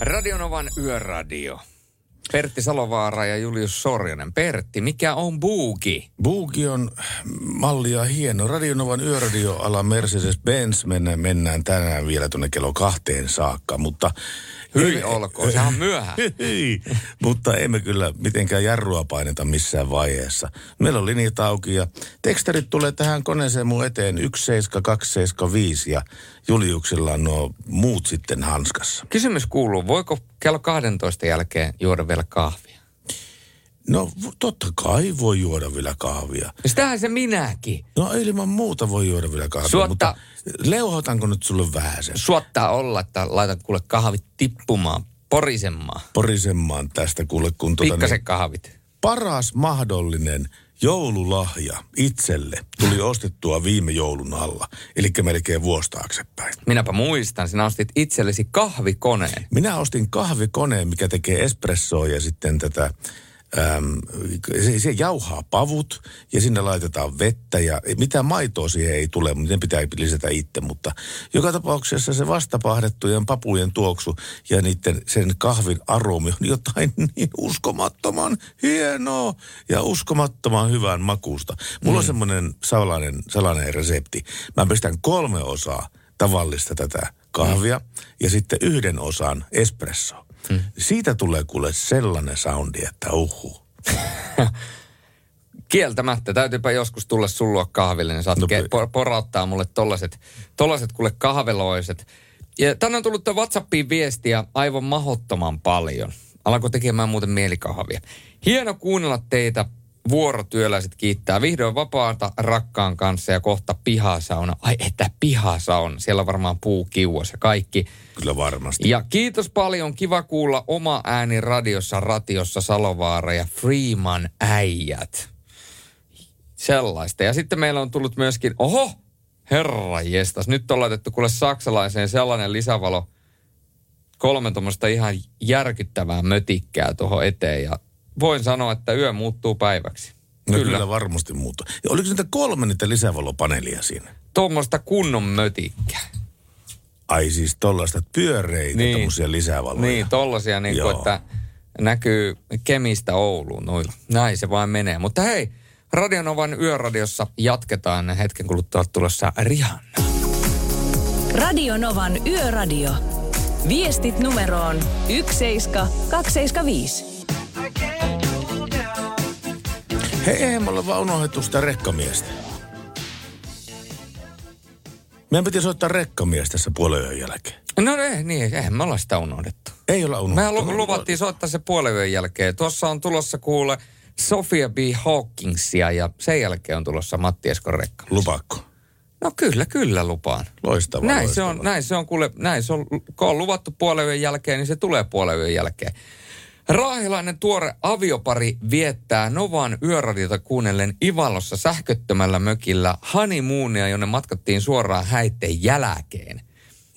Radionovan yöradio. Pertti Salovaara ja Julius Sorjonen. Pertti, mikä on buuki? Buuki on mallia hieno. Radionovan yöradioala Mercedes-Benz. Mennään, mennään tänään vielä tuonne kello kahteen saakka, mutta... Hyi olkoon, sehän on myöhään. Hyi, mutta emme kyllä mitenkään jarrua paineta missään vaiheessa. Meillä on linjat auki ja tekstarit tulee tähän koneeseen mun eteen 17275 ja Juliuksella on nuo muut sitten hanskassa. Kysymys kuuluu, voiko kello 12 jälkeen juoda vielä kahvia? No totta kai voi juoda vielä kahvia. Sitähän se minäkin. No ilman muuta voi juoda vielä kahvia, Suotta- mutta leuhotanko nyt sulle vähän sen? Suottaa olla, että laitan kuule kahvit tippumaan, porisemaan. Porisemaan tästä kuule, kun tuota, Pikkasen kahvit. paras mahdollinen joululahja itselle tuli ostettua viime joulun alla, eli melkein vuosi taaksepäin. Minäpä muistan, sinä ostit itsellesi kahvikoneen. Minä ostin kahvikoneen, mikä tekee espressoa ja sitten tätä, äm, se, se jauhaa pavut ja sinne laitetaan vettä ja mitään maitoa siihen ei tule, mutta ne pitää lisätä itse. Mutta joka tapauksessa se vastapahdettujen papujen tuoksu ja niiden sen kahvin aromi on jotain niin uskomattoman hienoa ja uskomattoman hyvän makuusta. Mulla on semmoinen salainen, salainen resepti. Mä pistän kolme osaa tavallista tätä kahvia ja sitten yhden osan espressoa. Mm. Siitä tulee kuule sellainen soundi, että uhu. Kieltämättä, täytyypä joskus tulla sullua kahville, niin saat No py- por- porauttaa mulle tollaset, tollaset kuule kahveloiset. Ja tänne on tullut WhatsAppiin viestiä aivan mahottoman paljon. Alako tekemään muuten mielikahvia. Hieno kuunnella teitä, vuorotyöläiset kiittää. Vihdoin vapaata rakkaan kanssa ja kohta pihasauna. Ai että pihasauna, siellä on varmaan puukiuas ja kaikki. Kyllä varmasti. Ja kiitos paljon, kiva kuulla oma ääni radiossa, ratiossa Salovaara ja Freeman äijät. Sellaista. Ja sitten meillä on tullut myöskin, oho, herra jestas, nyt on laitettu kuule saksalaiseen sellainen lisävalo, kolme tuommoista ihan järkyttävää mötikkää tuohon eteen ja voin sanoa, että yö muuttuu päiväksi. No kyllä. kyllä varmasti muuta. Ja oliko niitä kolme niitä lisävalopaneelia siinä? Tuommoista kunnon mötikkää. Ai siis tollaista pyöreitä niin. tommosia lisävaloja. Niin, tollasia niin kuin, että näkyy Kemistä Ouluun noilla. Näin se vain menee. Mutta hei, Radionovan yöradiossa jatketaan hetken kuluttua tulossa Rihanna. Radio Novan Yöradio. Viestit numeroon 17275. Hei, eihän me vaan unohdettu sitä rekkamiestä. Meidän piti soittaa rekkamies tässä puolen yön jälkeen. No ei, niin, eihän me olla sitä unohdettu. Ei olla unohdettu. Me lu- luvattiin soittaa se puolen yön jälkeen. Tuossa on tulossa kuule Sofia B. Hawkingsia ja sen jälkeen on tulossa Matti Eskon rekka. Lupaakko? No kyllä, kyllä lupaan. Loistavaa, näin loistavaa. se on, näin se on kuule, näin se on, kun on luvattu puolen yön jälkeen, niin se tulee puolen yön jälkeen. Raahilainen tuore aviopari viettää Novan yöradiota kuunnellen Ivalossa sähköttömällä mökillä honeymoonia, jonne matkattiin suoraan häitteen jälkeen.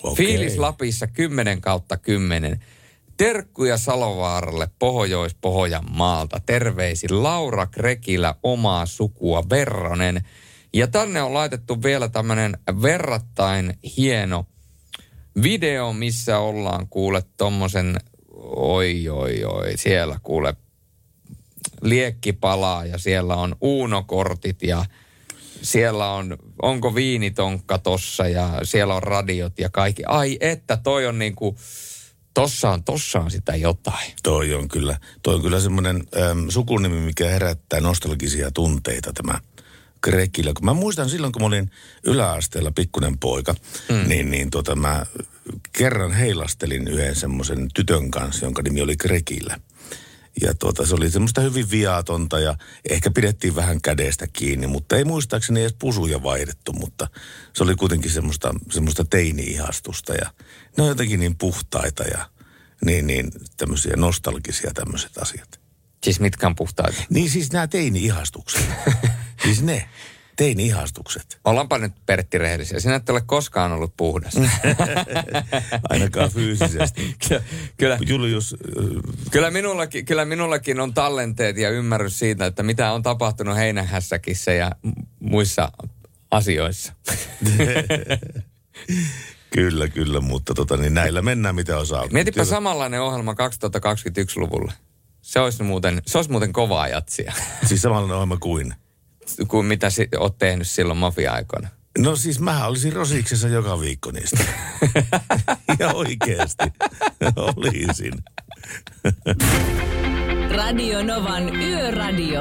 Okei. Fiilis Lapissa 10 kautta 10. Terkkuja Salovaaralle Pohjois-Pohjanmaalta. Terveisin Laura Krekilä, omaa sukua Verronen. Ja tänne on laitettu vielä tämmönen verrattain hieno video, missä ollaan kuule tommosen, oi oi oi, siellä kuule liekki palaa ja siellä on uunokortit ja siellä on, onko viinitonkka tossa ja siellä on radiot ja kaikki. Ai että toi on niinku, tossa on, tossa on sitä jotain. Toi on kyllä, toi on kyllä semmoinen äm, sukunimi, mikä herättää nostalgisia tunteita tämä Krekilä. Kun mä muistan silloin, kun mä olin yläasteella pikkunen poika, mm. niin, niin tota mä kerran heilastelin yhden semmoisen tytön kanssa, jonka nimi oli Krekilä. Ja tuota, se oli semmoista hyvin viatonta ja ehkä pidettiin vähän kädestä kiinni, mutta ei muistaakseni edes pusuja vaihdettu, mutta se oli kuitenkin semmoista, semmoista teini-ihastusta ja ne on jotenkin niin puhtaita ja niin, niin tämmöisiä nostalgisia tämmöiset asiat. Siis mitkä on puhtaita? Niin siis nämä teini-ihastukset. siis ne. Teini-ihastukset. Ollaanpa nyt Pertti rehellisiä. Sinä et ole koskaan ollut puhdas. Ainakaan fyysisesti. kyllä, Julius, kyllä, minullakin, kyllä minullakin on tallenteet ja ymmärrys siitä, että mitä on tapahtunut heinähässäkissä ja muissa asioissa. kyllä, kyllä, mutta tota, niin näillä mennään mitä osaa. Mietipä samanlainen ohjelma 2021-luvulle. Se olisi muuten, se olisi muuten kovaa jatsia. Siis samanlainen ohjelma kuin? Kuin mitä si- oot tehnyt silloin mafia-aikoina. No siis mä olisin rosiksessa joka viikko niistä. ja oikeasti. olisin. Radio Novan Yöradio.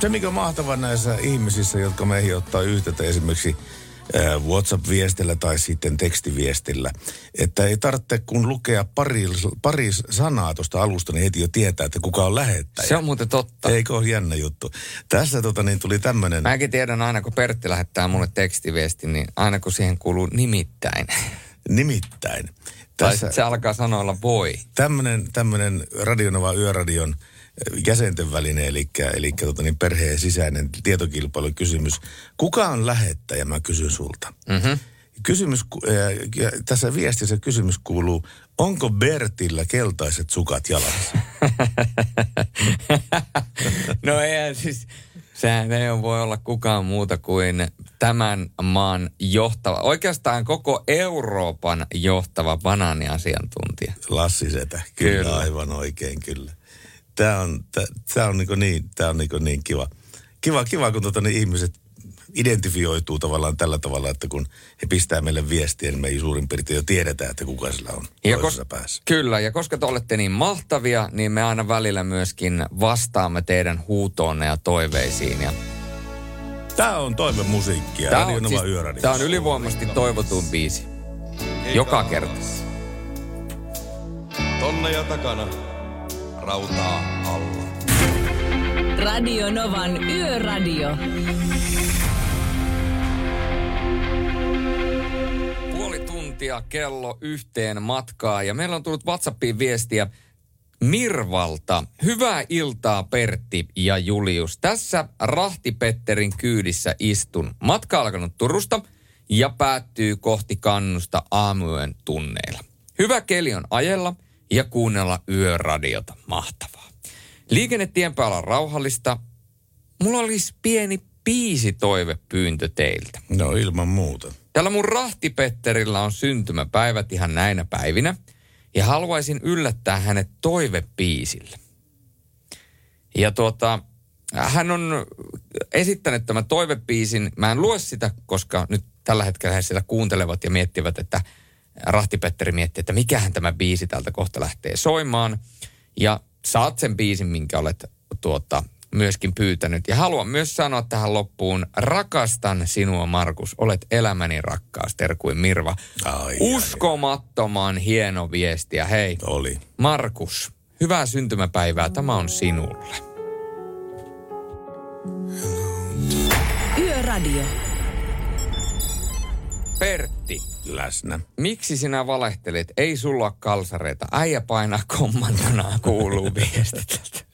Se, mikä on mahtava näissä ihmisissä, jotka meihin ottaa yhteyttä esimerkiksi WhatsApp-viestillä tai sitten tekstiviestillä, että ei tarvitse kun lukea pari, pari sanaa tuosta alusta, niin heti jo tietää, että kuka on lähettäjä. Se on muuten totta. Eikö ole jännä juttu? Tässä tota, niin tuli tämmöinen... Mäkin tiedän aina, kun Pertti lähettää mulle tekstiviesti, niin aina kun siihen kuuluu nimittäin. Nimittäin. Tässä, tai se alkaa sanoilla voi. Tämmöinen, tämmöinen Radionova Yöradion jäsenten väline, eli, eli tota niin, perheen sisäinen tietokilpailukysymys. Kuka on lähettäjä, mä kysyn sulta. Mm-hmm. Kysymys, äh, tässä viestissä kysymys kuuluu, onko Bertillä keltaiset sukat jalassa? no ei siis, sehän ei voi olla kukaan muuta kuin tämän maan johtava, oikeastaan koko Euroopan johtava banaaniasiantuntija. Lassi Setä, kyllä, kyllä. aivan oikein kyllä tämä on, tää, on niinku niin, tää on niinku niin kiva. Kiva, kiva kun tota, niin ihmiset identifioituu tavallaan tällä tavalla, että kun he pistää meille viestiä, niin me ei suurin piirtein jo tiedetä, että kuka sillä on ja kos- päässä. Kyllä, ja koska te olette niin mahtavia, niin me aina välillä myöskin vastaamme teidän huutoonne ja toiveisiin. Ja Tämä on toivemusiikkia, Tämä on, siis, Tämä on ylivoimasti toivotun biisi. Joka kerta. Tonne ja takana rautaa alla. Radio Novan Yöradio. Puoli tuntia kello yhteen matkaa ja meillä on tullut WhatsAppiin viestiä Mirvalta. Hyvää iltaa Pertti ja Julius. Tässä Rahtipetterin kyydissä istun. Matka alkanut Turusta ja päättyy kohti kannusta aamuyön tunneilla. Hyvä keli on ajella – ja kuunnella yöradiota. Mahtavaa. Liikennetien päällä on rauhallista. Mulla olisi pieni toivepyyntö teiltä. No ilman muuta. Tällä mun rahtipetterillä on syntymäpäivät ihan näinä päivinä. Ja haluaisin yllättää hänet toivepiisille. Ja tuota, hän on esittänyt tämän toivepiisin. Mä en lue sitä, koska nyt tällä hetkellä he sitä kuuntelevat ja miettivät, että – Rahtipetteri mietti, että mikähän tämä biisi täältä kohta lähtee soimaan. Ja saat sen biisin, minkä olet tuota, myöskin pyytänyt. Ja haluan myös sanoa tähän loppuun, rakastan sinua Markus, olet elämäni rakkaus, terkuin Mirva. Ai, Uskomattoman ai. hieno viesti ja hei. Oli. Markus, hyvää syntymäpäivää, tämä on sinulle. Yöradio. Pertti läsnä. Miksi sinä valehtelit? Ei sulla kalsareita. Äijä painaa kommandona, kuuluu viestit.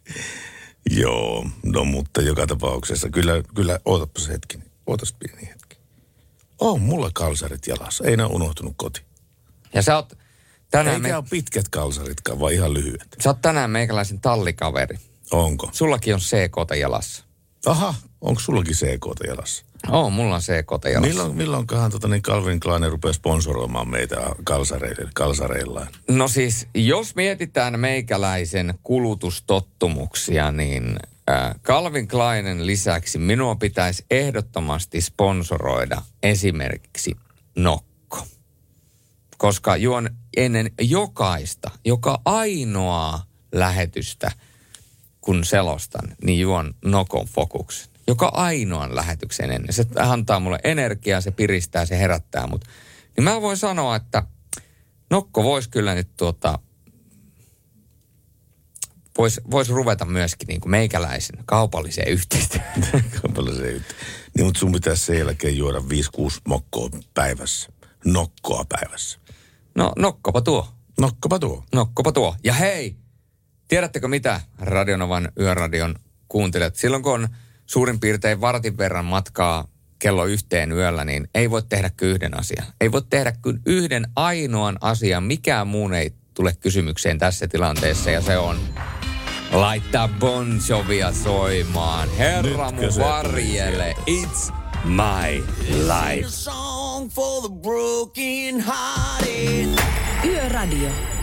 Joo, no mutta joka tapauksessa. Kyllä, kyllä, ootapas hetki. Ootas pieni hetki. On mulla kalsarit jalassa. Ei ne unohtunut koti. Ja sä oot tänään... Eikä me... ole pitkät kalsaritkaan, vaan ihan lyhyet. Sä oot tänään meikäläisen tallikaveri. Onko? Sullakin on CK jalassa. Aha, onko sullakin CK jalassa? Oo, mulla on CK jalassa. Milloin, milloinkohan tota, niin Calvin Klein rupeaa sponsoroimaan meitä kalsareilla, kalsareillaan? No siis, jos mietitään meikäläisen kulutustottumuksia, niin äh, Calvin Kleinen lisäksi minua pitäisi ehdottomasti sponsoroida esimerkiksi Nokko. Koska juon ennen jokaista, joka ainoa lähetystä, kun selostan, niin juon Nokon fokuksen joka ainoan lähetyksen ennen. Se antaa mulle energiaa, se piristää, se herättää mut. Niin mä voin sanoa, että Nokko voisi kyllä nyt tuota, voisi vois ruveta myöskin niin kuin meikäläisen kaupalliseen yhteistyöhön. kaupalliseen yhteistyöhön. Niin, mutta sun pitäisi sen jälkeen juoda 5-6 mokkoa päivässä. Nokkoa päivässä. No, nokkopa tuo. Nokkopa tuo. Nokkopa tuo. Ja hei, tiedättekö mitä Radionovan yöradion kuuntelet? Silloin kun on suurin piirtein vartin verran matkaa kello yhteen yöllä, niin ei voi tehdä kuin yhden asian. Ei voi tehdä kuin yhden ainoan asian. Mikään muun ei tule kysymykseen tässä tilanteessa ja se on laittaa Bon Jovia soimaan. Herra Nytkö mun se varjele, it's my life. Yöradio.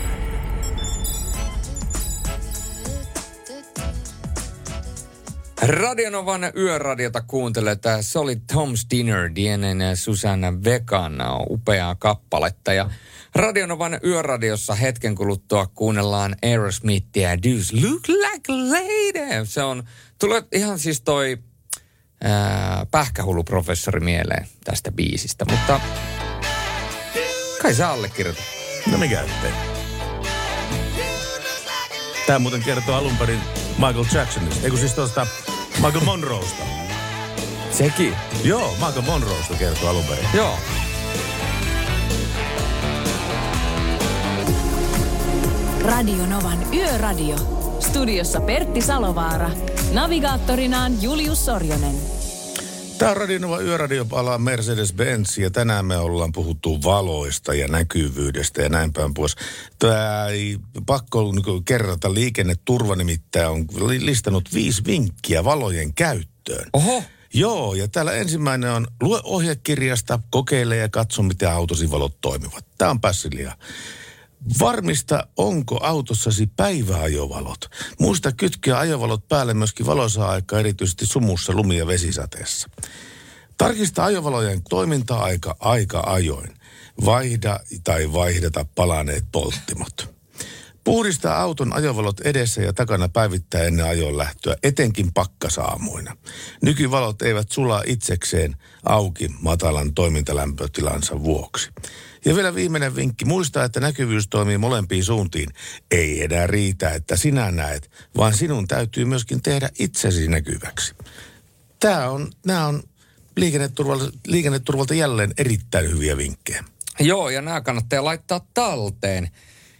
Radionovan yöradiota kuuntelee. Se oli Tom's Dinner, Dienen Susanna Vegana, upeaa kappaletta. Ja Radionovan yöradiossa hetken kuluttua kuunnellaan Aerosmithia Do's Look Like Lady. Se on, tulee ihan siis toi ää, pähkähulluprofessori mieleen tästä biisistä, mutta kai sä allekirjoitat. No mikä ettei. Tämä muuten kertoo alun perin Michael Jacksonista. Eikö siis tuosta Michael Monroesta. Sekin? Joo, Michael Monroesta kertoo alun perin. Joo. Radio Novan Yöradio. Studiossa Pertti Salovaara. Navigaattorinaan Julius Sorjonen. Tämä on Radionova Yöradio palaa Mercedes-Benz ja tänään me ollaan puhuttu valoista ja näkyvyydestä ja näin päin pois. Tämä ei pakko niin kerrata liikenneturva nimittäin on li- listannut viisi vinkkiä valojen käyttöön. Oho. Joo, ja täällä ensimmäinen on lue ohjekirjasta, kokeile ja katso, miten autosi valot toimivat. Tämä on pässilia. Varmista, onko autossasi päiväajovalot. Muista kytkeä ajovalot päälle myöskin valoisa aikaa, erityisesti sumussa, lumi- ja vesisateessa. Tarkista ajovalojen toiminta-aika aika ajoin. Vaihda tai vaihdata palaneet polttimot. Puhdista auton ajovalot edessä ja takana päivittää ennen ajon lähtöä, etenkin pakkasaamuina. Nykyvalot eivät sulaa itsekseen auki matalan toimintalämpötilansa vuoksi. Ja vielä viimeinen vinkki. Muista, että näkyvyys toimii molempiin suuntiin. Ei enää riitä, että sinä näet, vaan sinun täytyy myöskin tehdä itsesi näkyväksi. Tämä on, nämä on liikenneturvalta, liikenneturvalta jälleen erittäin hyviä vinkkejä. Joo, ja nämä kannattaa laittaa talteen.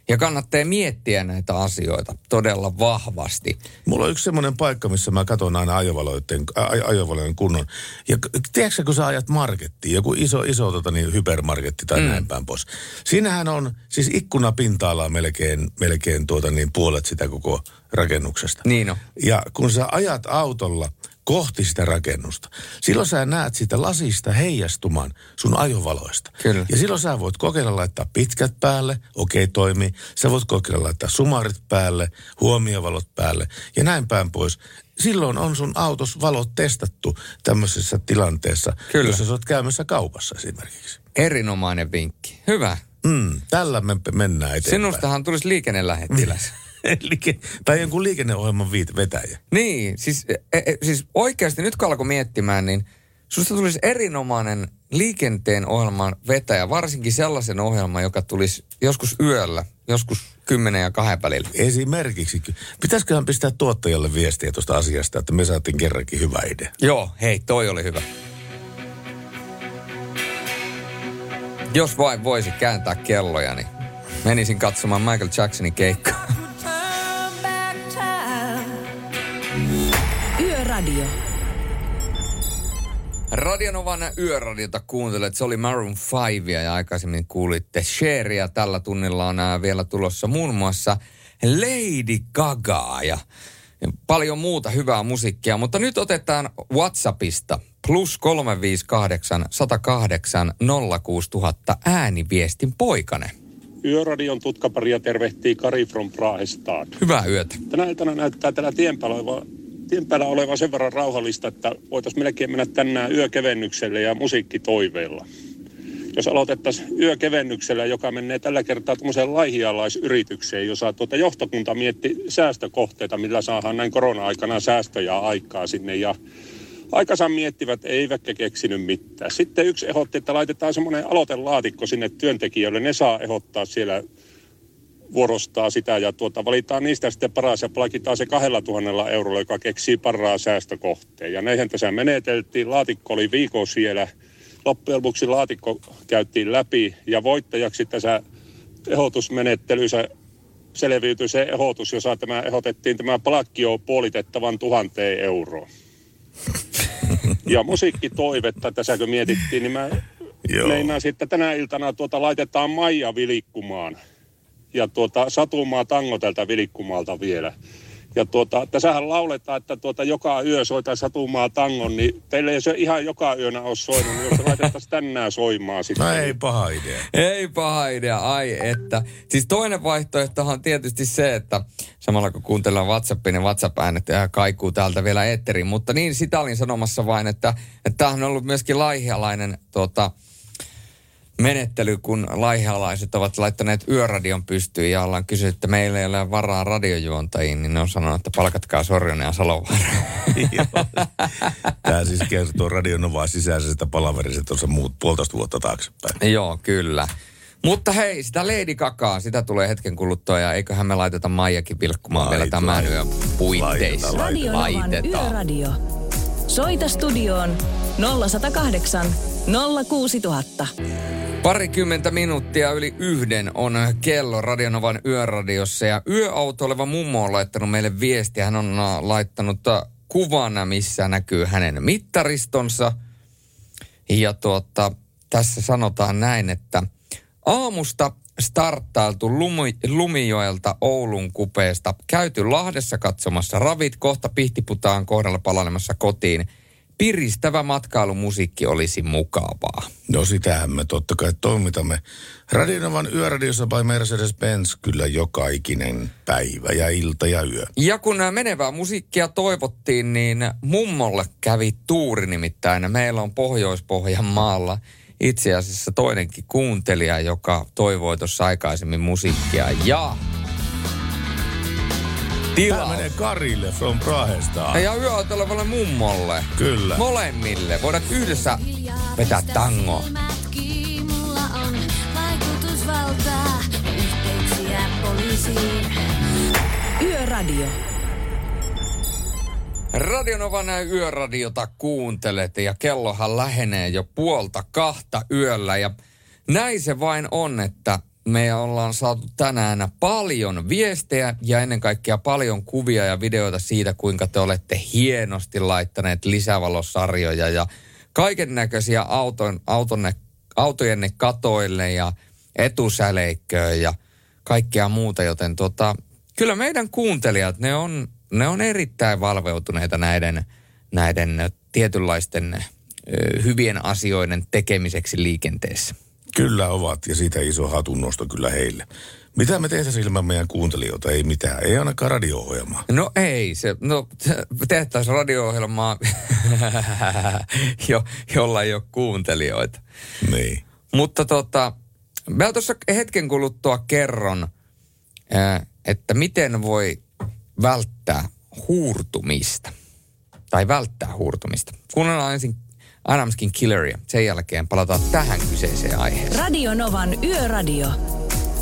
Ja kannattaa miettiä näitä asioita todella vahvasti. Mulla on yksi semmoinen paikka, missä mä katson aina ajovaloiden, aj- ajovalojen kunnon. Ja tiedätkö, kun sä ajat markettiin, joku iso, iso tota niin, hypermarketti tai mm. näin päin pois. Siinähän on siis ikkunapinta-alaa melkein, melkein tuota niin puolet sitä koko rakennuksesta. Niin on. Ja kun sä ajat autolla kohti sitä rakennusta, silloin sä näet sitä lasista heijastuman sun ajovaloista. Kyllä. Ja silloin sä voit kokeilla laittaa pitkät päälle, okei okay, toimii. Sä voit kokeilla laittaa sumarit päälle, huomiovalot päälle ja näin päin pois. Silloin on sun autos valot testattu tämmöisessä tilanteessa, Kyllä. jossa sä oot käymässä kaupassa esimerkiksi. Erinomainen vinkki. Hyvä. Mm, tällä me mennään eteenpäin. Sinustahan tulisi liikennelähettiläs. Liike- tai jonkun liikenneohjelman viit- vetäjä. niin, siis, e, e, siis oikeasti nyt kun alkoi miettimään, niin susta tulisi erinomainen liikenteen ohjelman vetäjä, varsinkin sellaisen ohjelman, joka tulisi joskus yöllä, joskus kymmenen ja kahden välillä. Esimerkiksi. Pitäisiköhän pistää tuottajalle viestiä tuosta asiasta, että me saatiin kerrankin hyvä idea. Joo, hei, toi oli hyvä. Jos vain voisi kääntää kelloja, niin menisin katsomaan Michael Jacksonin keikkaa. Yöradio. Radionovan yöradiota kuuntelet, se oli Maroon 5 ja aikaisemmin kuulitte Sheria. Tällä tunnilla on ää, vielä tulossa muun muassa Lady Gaga ja ja paljon muuta hyvää musiikkia. Mutta nyt otetaan WhatsAppista plus 358 108 06000 ääniviestin poikane. Yöradion tutkaparia tervehtii Kari from Prahestad. Hyvää yötä. Tänä iltana näyttää tällä tien päällä oleva, tien päällä oleva sen verran rauhallista, että voitaisiin melkein mennä tänään yökevennykselle ja musiikkitoiveella. Jos aloitettaisiin yökevennyksellä, joka menee tällä kertaa tämmöiseen laihialaisyritykseen, jossa tuota johtokunta mietti säästökohteita, millä saadaan näin korona-aikana säästöjä aikaa sinne. Ja aikansa miettivät, eivätkä keksinyt mitään. Sitten yksi ehdotti, että laitetaan semmoinen aloitelaatikko sinne työntekijöille. Ne saa ehdottaa siellä vuorostaa sitä ja tuota, valitaan niistä sitten paras ja palkitaan se kahdella tuhannella eurolla, joka keksii paraa säästökohteen. Ja näinhän tässä meneteltiin. Laatikko oli viikon siellä. Loppujen lopuksi laatikko käyttiin läpi ja voittajaksi tässä ehdotusmenettelyssä selviytyi se ehdotus, jossa tämä ehdotettiin tämä palkkio puolitettavan tuhanteen euroon. Ja musiikkitoivetta tässä kun mietittiin, niin mä Joo. meinasin, että tänä iltana tuota laitetaan Maija vilikkumaan. Ja tuota Satumaa tango tältä vilikkumalta vielä. Ja tuota, tässähän lauletaan, että tuota joka yö soita Satumaa tangon, niin teille ei se ihan joka yönä ole soinut, niin jos se laitettaisiin tänään soimaan sitten. No ei paha idea. Ei paha idea, ai että. Siis toinen vaihtoehto on tietysti se, että samalla kun kuuntellaan WhatsAppin, niin WhatsApp-äänet ja kaikuu täältä vielä eetteriin. Mutta niin, sitä olin sanomassa vain, että, että tämähän on ollut myöskin laihialainen tuota, menettely, kun laihialaiset ovat laittaneet yöradion pystyyn ja ollaan kysynyt, että meillä ei ole varaa radiojuontajiin, niin ne on sanonut, että palkatkaa Sorjonen ja Salovaara. Tämä siis kertoo Radionovaa sisäisestä palaverista tuossa muut puolitoista vuotta taaksepäin. Joo, kyllä. Mutta hei, sitä Lady Kakaa, sitä tulee hetken kuluttua ja eiköhän me laiteta Maijakin vilkkumaan vielä tämän yön puitteissa. Radio Novan Yöradio. Soita studioon 0108 06000. Parikymmentä minuuttia yli yhden on kello Radionovan yöradiossa ja yöautoileva mummo on laittanut meille viestiä. Hän on äh, laittanut äh, kuvan, missä näkyy hänen mittaristonsa. Ja tuota, tässä sanotaan näin, että aamusta starttailtu Lumi, Lumijoelta Oulun kupeesta, käyty Lahdessa katsomassa ravit, kohta Pihtiputaan kohdalla palanemassa kotiin. Piristävä matkailumusiikki olisi mukavaa. No sitähän me totta kai toimitamme. Radionovan yöradiossa by Mercedes-Benz kyllä joka ikinen päivä ja ilta ja yö. Ja kun nämä menevää musiikkia toivottiin, niin mummolle kävi tuuri nimittäin. Meillä on Pohjois-Pohjan maalla itse asiassa toinenkin kuuntelija, joka toivoi tuossa aikaisemmin musiikkia. Ja Tämä menee Karille from Prahesta. ja yöautoilevalle mummolle. Kyllä. Molemmille. Voidaan yhdessä vetää tangoa. Mulla on vaikutusvaltaa, yhteyksiä poliisiin. Yöradio. Radionovan yöradiota kuuntelet ja kellohan lähenee jo puolta kahta yöllä ja näin se vain on, että me ollaan saatu tänään paljon viestejä ja ennen kaikkea paljon kuvia ja videoita siitä, kuinka te olette hienosti laittaneet lisävalosarjoja ja kaiken näköisiä auton, autonne, autojenne katoille ja etusäleikköön ja kaikkea muuta, joten tota, kyllä meidän kuuntelijat, ne on, ne on erittäin valveutuneita näiden, näiden tietynlaisten hyvien asioiden tekemiseksi liikenteessä. Kyllä ovat ja siitä iso hatunnosto kyllä heille. Mitä me tehtäisiin ilman meidän kuuntelijoita? Ei mitään. Ei ainakaan radio-ohjelmaa. No ei, se, no tehtäisiin radio-ohjelmaa, jo, jolla ei ole kuuntelijoita. Niin. Mutta tota, mä tuossa hetken kuluttua kerron, että miten voi välttää huurtumista. Tai välttää huurtumista. Kuunnellaan ensin Adamskin Killeria. Sen jälkeen palataan tähän kyseiseen aiheeseen. Radio Novan Yöradio.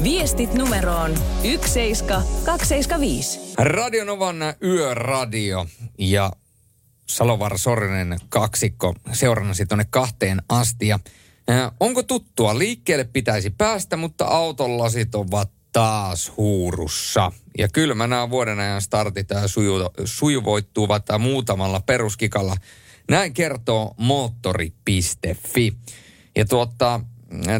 Viestit numeroon 17275. Radionovan yöradio ja Salovaara Sorinen kaksikko seurannasi tuonne kahteen asti. Ja, ää, onko tuttua? Liikkeelle pitäisi päästä, mutta auton lasit ovat taas huurussa. Ja kylmänä vuoden ajan startit suju, sujuvoittuvat muutamalla peruskikalla. Näin kertoo moottori.fi. Ja tuota,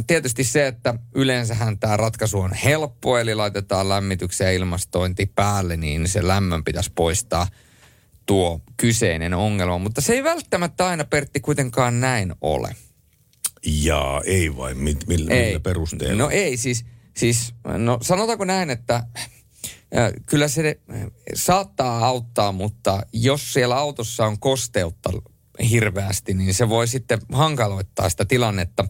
tietysti se, että yleensähän tämä ratkaisu on helppo, eli laitetaan lämmityksen ja ilmastointi päälle, niin se lämmön pitäisi poistaa tuo kyseinen ongelma. Mutta se ei välttämättä aina, Pertti, kuitenkaan näin ole. Ja ei vain, mit, millä, Ei. millä perusteella? No ei, siis, siis no sanotaanko näin, että äh, kyllä se äh, saattaa auttaa, mutta jos siellä autossa on kosteutta hirveästi, niin se voi sitten hankaloittaa sitä tilannetta.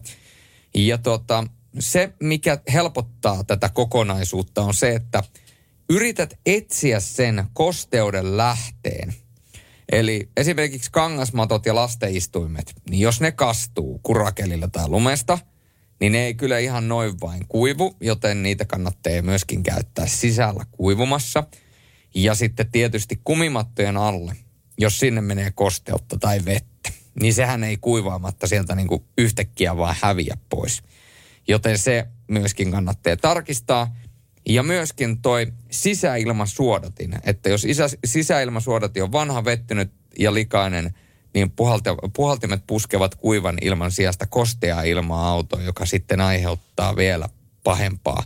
Ja tota, se, mikä helpottaa tätä kokonaisuutta, on se, että yrität etsiä sen kosteuden lähteen. Eli esimerkiksi kangasmatot ja lasteistuimet, niin jos ne kastuu kurakelilla tai lumesta, niin ne ei kyllä ihan noin vain kuivu, joten niitä kannattaa myöskin käyttää sisällä kuivumassa. Ja sitten tietysti kumimattojen alle, jos sinne menee kosteutta tai vettä, niin sehän ei kuivaamatta sieltä niin kuin yhtäkkiä vaan häviä pois. Joten se myöskin kannattaa tarkistaa. Ja myöskin toi sisäilmasuodatin, että jos isä, sisäilmasuodatin on vanha, vettynyt ja likainen, niin puhalti, puhaltimet puskevat kuivan ilman sijasta kosteaa ilmaa autoon, joka sitten aiheuttaa vielä pahempaa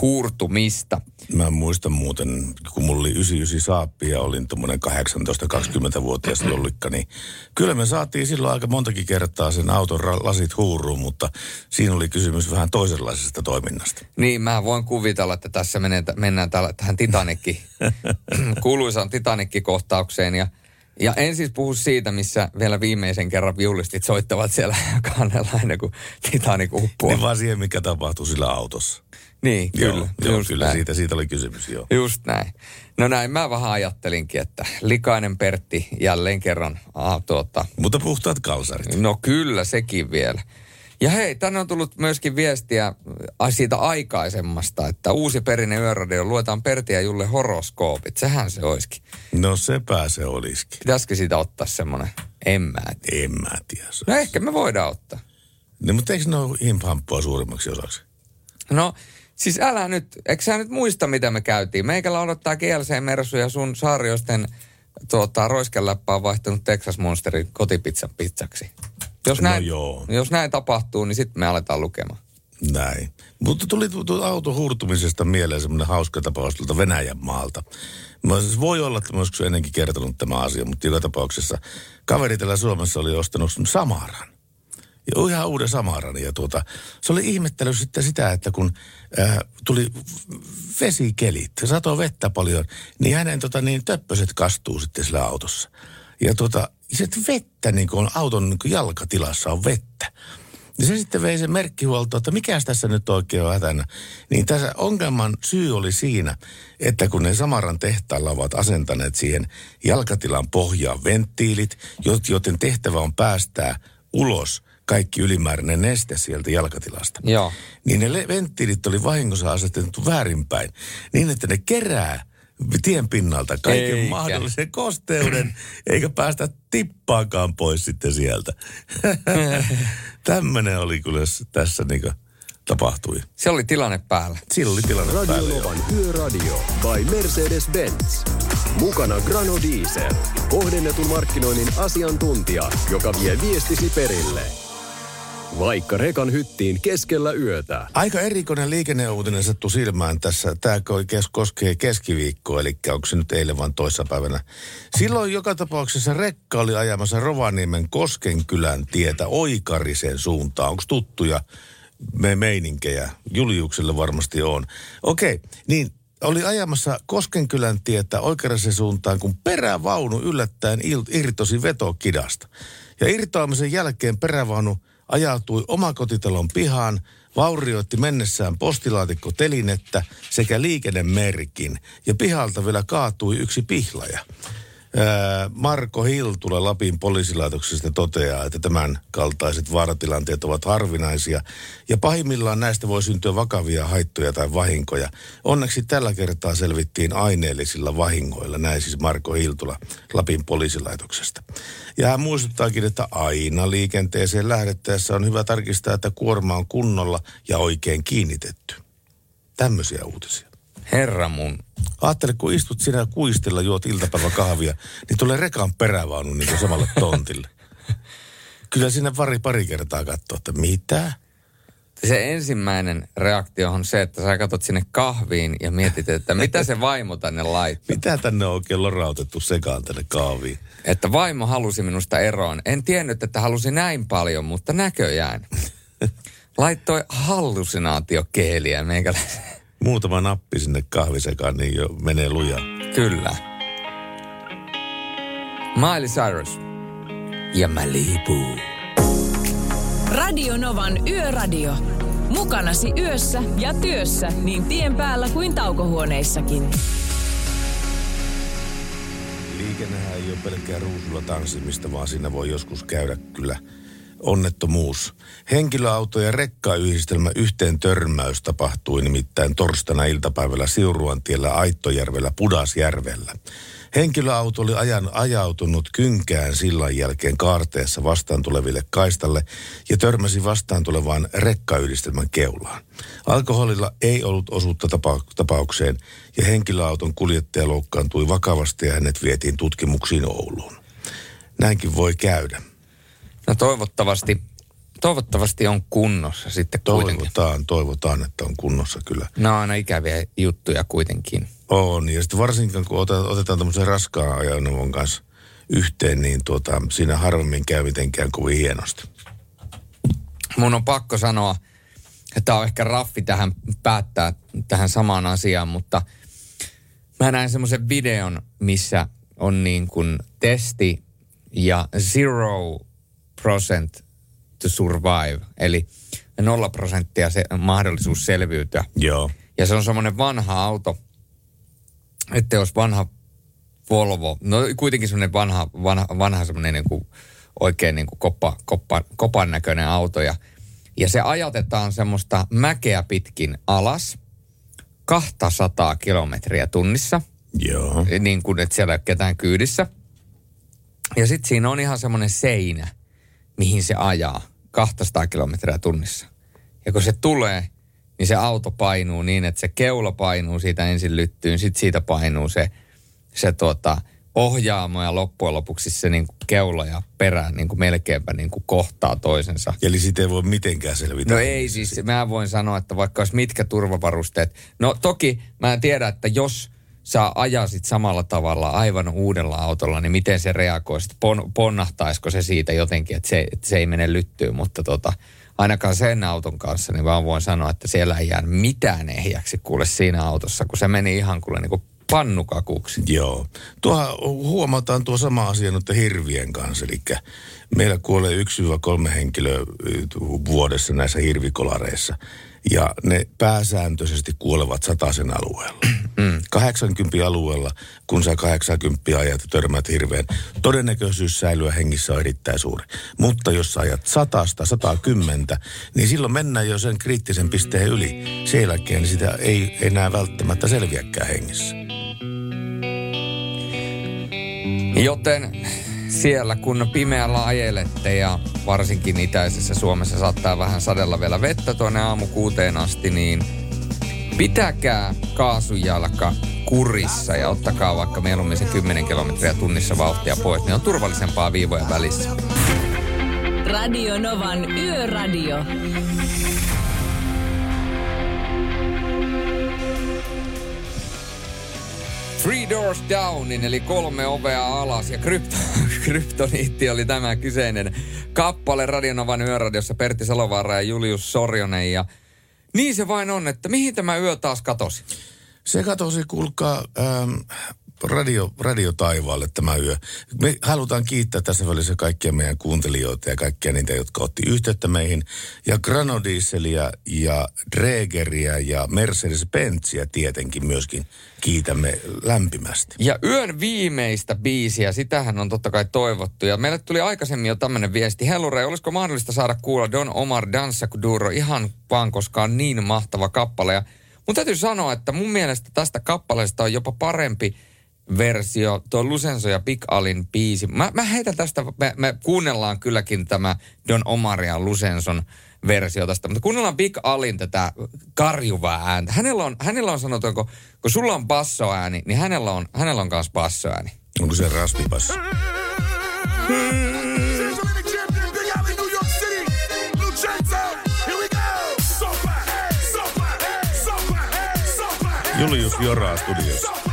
huurtumista. Mä muistan muuten, kun mulla oli 99 saappi ja olin tuommoinen 18-20-vuotias lollikka, niin kyllä me saatiin silloin aika montakin kertaa sen auton lasit huuruun, mutta siinä oli kysymys vähän toisenlaisesta toiminnasta. Niin, mä voin kuvitella, että tässä menee, mennään tällä, tähän Titanikki, kuuluisaan Titanikki-kohtaukseen ja ja en siis puhu siitä, missä vielä viimeisen kerran viulistit soittavat siellä kannella ennen kuin Titanic uppoaa. Niin vaan siihen, mikä tapahtuu sillä autossa. Niin, Joo, kyllä. joo, kyllä siitä, siitä oli kysymys, joo. Just näin. No näin mä vähän ajattelinkin, että likainen Pertti jälleen kerran. Ah, tuota. Mutta puhtaat kalsarit. No kyllä, sekin vielä. Ja hei, tänne on tullut myöskin viestiä siitä aikaisemmasta, että uusi perinne yöradio luetaan Pertti ja Julle horoskoopit. Sehän se olisikin. No sepä se olisikin. Pitäisikö siitä ottaa semmoinen? En mä tiedä. En mä tiedä. No ehkä me voidaan ottaa. No mutta eikö ne ole himphamppua suurimmaksi osaksi? No Siis älä nyt, eikö sä nyt muista, mitä me käytiin? Meikällä odottaa GLC Mersu ja sun saariosten tuota, roiskeläppä on vaihtunut Texas Monsterin kotipizzan pizzaksi. Jos No näin, joo. jos näin tapahtuu, niin sitten me aletaan lukemaan. Näin. Mutta tuli tuota auton hurtumisesta mieleen semmoinen hauska tapaus tuolta Venäjän maalta. Mä siis voi olla, että mä ennenkin kertonut tämä asia, mutta joka tapauksessa kaveri täällä Suomessa oli ostanut Samaran. Ihan uuden Samaran. Ja tuota, se oli ihmettänyt sitten sitä, että kun äh, tuli vesikelit, satoi vettä paljon, niin hänen tota, niin, töppöset kastuu sitten sillä autossa. Ja tuota, se vettä niin kuin on auton niin kuin jalkatilassa on vettä. Ja se sitten vei sen merkkihuolto, että mikä tässä nyt oikein on hätänä. Niin tässä ongelman syy oli siinä, että kun ne Samaran tehtailla ovat asentaneet siihen jalkatilan pohjaan venttiilit, jo- joten tehtävä on päästää ulos kaikki ylimääräinen neste sieltä jalkatilasta. Joo. Niin ne venttiilit oli vahingossa asetettu väärinpäin, niin että ne kerää tien pinnalta kaiken Eikä. mahdollisen kosteuden, eikä päästä tippaakaan pois sitten sieltä. Tämmöinen oli kyllä tässä niinku tapahtui. Se oli tilanne päällä. Sillä oli tilanne Radio päällä. joo. Novan Yöradio by Mercedes-Benz. Mukana Grano Diesel. Kohdennetun markkinoinnin asiantuntija, joka vie viestisi perille. Vaikka rekan hyttiin keskellä yötä. Aika erikoinen liikenneuutinen sattui silmään tässä. Tämä koskee keskiviikkoa, eli onko se nyt eilen vaan toissapäivänä. Silloin joka tapauksessa rekka oli ajamassa Rovaniemen Koskenkylän tietä Oikarisen suuntaan. Onko tuttuja me meininkejä? Juliukselle varmasti on. Okei, niin oli ajamassa Koskenkylän tietä Oikarisen suuntaan, kun perävaunu yllättäen irtosi vetokidasta. Ja irtoamisen jälkeen perävaunu ajautui omakotitalon pihaan, vaurioitti mennessään postilaatikko telinettä sekä liikennemerkin. Ja pihalta vielä kaatui yksi pihlaja. Marko Hiltula Lapin poliisilaitoksesta toteaa, että tämän kaltaiset vaaratilanteet ovat harvinaisia ja pahimmillaan näistä voi syntyä vakavia haittoja tai vahinkoja. Onneksi tällä kertaa selvittiin aineellisilla vahingoilla, näin siis Marko Hiltula Lapin poliisilaitoksesta. Ja hän muistuttaakin, että aina liikenteeseen lähdettäessä on hyvä tarkistaa, että kuorma on kunnolla ja oikein kiinnitetty. Tämmöisiä uutisia. Herra mun. Ajattele, kun istut siinä kuistilla, juot iltapäivä kahvia, niin tulee rekan perävaunu niin kuin samalle tontille. Kyllä siinä pari, pari kertaa katsoa, että mitä? Se ensimmäinen reaktio on se, että sä katsot sinne kahviin ja mietit, että mitä se vaimo tänne laittaa. Mitä tänne on oikein lorautettu sekaan tänne kaaviin? Että vaimo halusi minusta eroon. En tiennyt, että halusi näin paljon, mutta näköjään. Laittoi hallusinaatiokeeliä meikäläisen. Muutama nappi sinne kahvisekaan, niin jo menee lujaa. Kyllä. Miley Cyrus. Ja Malibu. Radio Novan Yöradio. Mukanasi yössä ja työssä niin tien päällä kuin taukohuoneissakin. Liikennehän ei ole pelkkää ruusulla tanssimista, vaan siinä voi joskus käydä kyllä onnettomuus. Henkilöauto- ja rekkayhdistelmä yhteen törmäys tapahtui nimittäin torstaina iltapäivällä Siuruantiellä Aittojärvellä Pudasjärvellä. Henkilöauto oli ajan ajautunut kynkään sillan jälkeen kaarteessa vastaan tuleville kaistalle ja törmäsi vastaan tulevaan rekkayhdistelmän keulaan. Alkoholilla ei ollut osuutta tapa- tapaukseen ja henkilöauton kuljettaja loukkaantui vakavasti ja hänet vietiin tutkimuksiin Ouluun. Näinkin voi käydä. No toivottavasti, toivottavasti on kunnossa sitten kuitenkin. Toivotaan, toivotaan, että on kunnossa kyllä. Nämä on aina ikäviä juttuja kuitenkin. On, ja sitten varsinkin kun otetaan, otetaan tämmöisen raskaan ajoneuvon kanssa yhteen, niin tuota, siinä harvemmin käy mitenkään kovin hienosti. Mun on pakko sanoa, että tämä on ehkä raffi tähän päättää tähän samaan asiaan, mutta mä näin semmoisen videon, missä on niin kuin testi ja zero percent to survive, eli nolla prosenttia se mahdollisuus selviytyä. Joo. Ja se on semmoinen vanha auto, että jos vanha Volvo, no kuitenkin semmoinen vanha, vanha, vanha semmoinen niin kuin oikein niin kuin koppa, koppa, kopan näköinen auto ja, ja se ajatetaan semmoista mäkeä pitkin alas 200 kilometriä tunnissa. Joo. Niin kuin, että siellä ei ole ketään kyydissä. Ja sitten siinä on ihan semmoinen seinä, mihin se ajaa 200 kilometriä tunnissa. Ja kun se tulee, niin se auto painuu niin, että se keula painuu siitä ensin lyttyyn, sitten siitä painuu se, se tuota, ohjaamo ja loppujen lopuksi se niin kuin keula ja perä niin kuin melkeinpä niin kuin kohtaa toisensa. Eli siitä ei voi mitenkään selvitä. No ei siis, mä voin sanoa, että vaikka olisi mitkä turvavarusteet. No toki mä en tiedä, että jos sä ajasit samalla tavalla aivan uudella autolla, niin miten se reagoi, pon, ponnahtaisiko se siitä jotenkin, että se, että se ei mene lyttyyn, mutta tota, ainakaan sen auton kanssa, niin vaan voin sanoa, että siellä ei jää mitään ehjäksi kuule siinä autossa, kun se meni ihan kuule niin kuin pannukakuksi. Joo. Tuohan huomataan tuo sama asia noiden hirvien kanssa. Eli meillä kuolee 1-3 henkilöä vuodessa näissä hirvikolareissa. Ja ne pääsääntöisesti kuolevat sataisen alueella. Mm. 80 alueella, kun sä 80 ajat ja törmät hirveän, todennäköisyys säilyä hengissä on erittäin suuri. Mutta jos sä ajat 100, 110, niin silloin mennään jo sen kriittisen pisteen yli. Sen jälkeen sitä ei enää välttämättä selviäkään hengissä. Joten siellä kun pimeällä ajelette ja varsinkin itäisessä Suomessa saattaa vähän sadella vielä vettä tuonne aamu kuuteen asti, niin pitäkää kaasujalka kurissa ja ottakaa vaikka mieluummin se 10 kilometriä tunnissa vauhtia pois, niin on turvallisempaa viivoja välissä. Radio Novan Yöradio. Three Doors Downin, eli kolme ovea alas. Ja krypto, kryptoniitti oli tämä kyseinen kappale Radionovan yöradiossa Pertti Salovaara ja Julius Sorjonen. Ja niin se vain on, että mihin tämä yö taas katosi? Se katosi, kuulkaa, ähm, radio, radio taivaalle tämä yö. Me halutaan kiittää tässä välissä kaikkia meidän kuuntelijoita ja kaikkia niitä, jotka otti yhteyttä meihin. Ja Granodieselia ja Dregeria ja Mercedes-Benzia tietenkin myöskin kiitämme lämpimästi. Ja yön viimeistä biisiä, sitähän on totta kai toivottu. Ja meille tuli aikaisemmin jo tämmöinen viesti. Hellure, olisiko mahdollista saada kuulla Don Omar Dansa Kuduro ihan vaan, koska on niin mahtava kappale. Ja mun täytyy sanoa, että mun mielestä tästä kappaleesta on jopa parempi versio, tuo Lusenso ja Big Alin biisi. Mä, mä heitän tästä, me, me kuunnellaan kylläkin tämä Don Omar ja Lusenson versio tästä, mutta kuunnellaan Big Alin tätä karjuvaa ääntä. Hänellä on, hänellä on sanottu, kun, kun sulla on bassoääni, niin hänellä on, hänellä on myös bassoääni. Onko se raspibasso? Julius Joraa studiossa.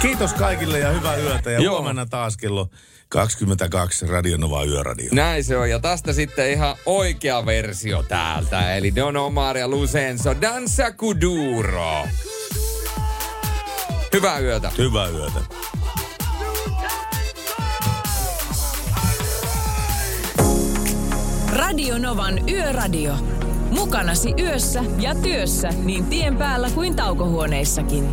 Kiitos kaikille ja hyvää yötä. Ja Joo. huomenna taas kello 22 Radionova Yöradio. Näin se on. Ja tästä sitten ihan oikea versio täältä. Eli Don Omar ja Lucenzo Danza Kuduro. Hyvää yötä. Hyvää yötä. Radio Novan Yöradio. Mukanasi yössä ja työssä niin tien päällä kuin taukohuoneissakin.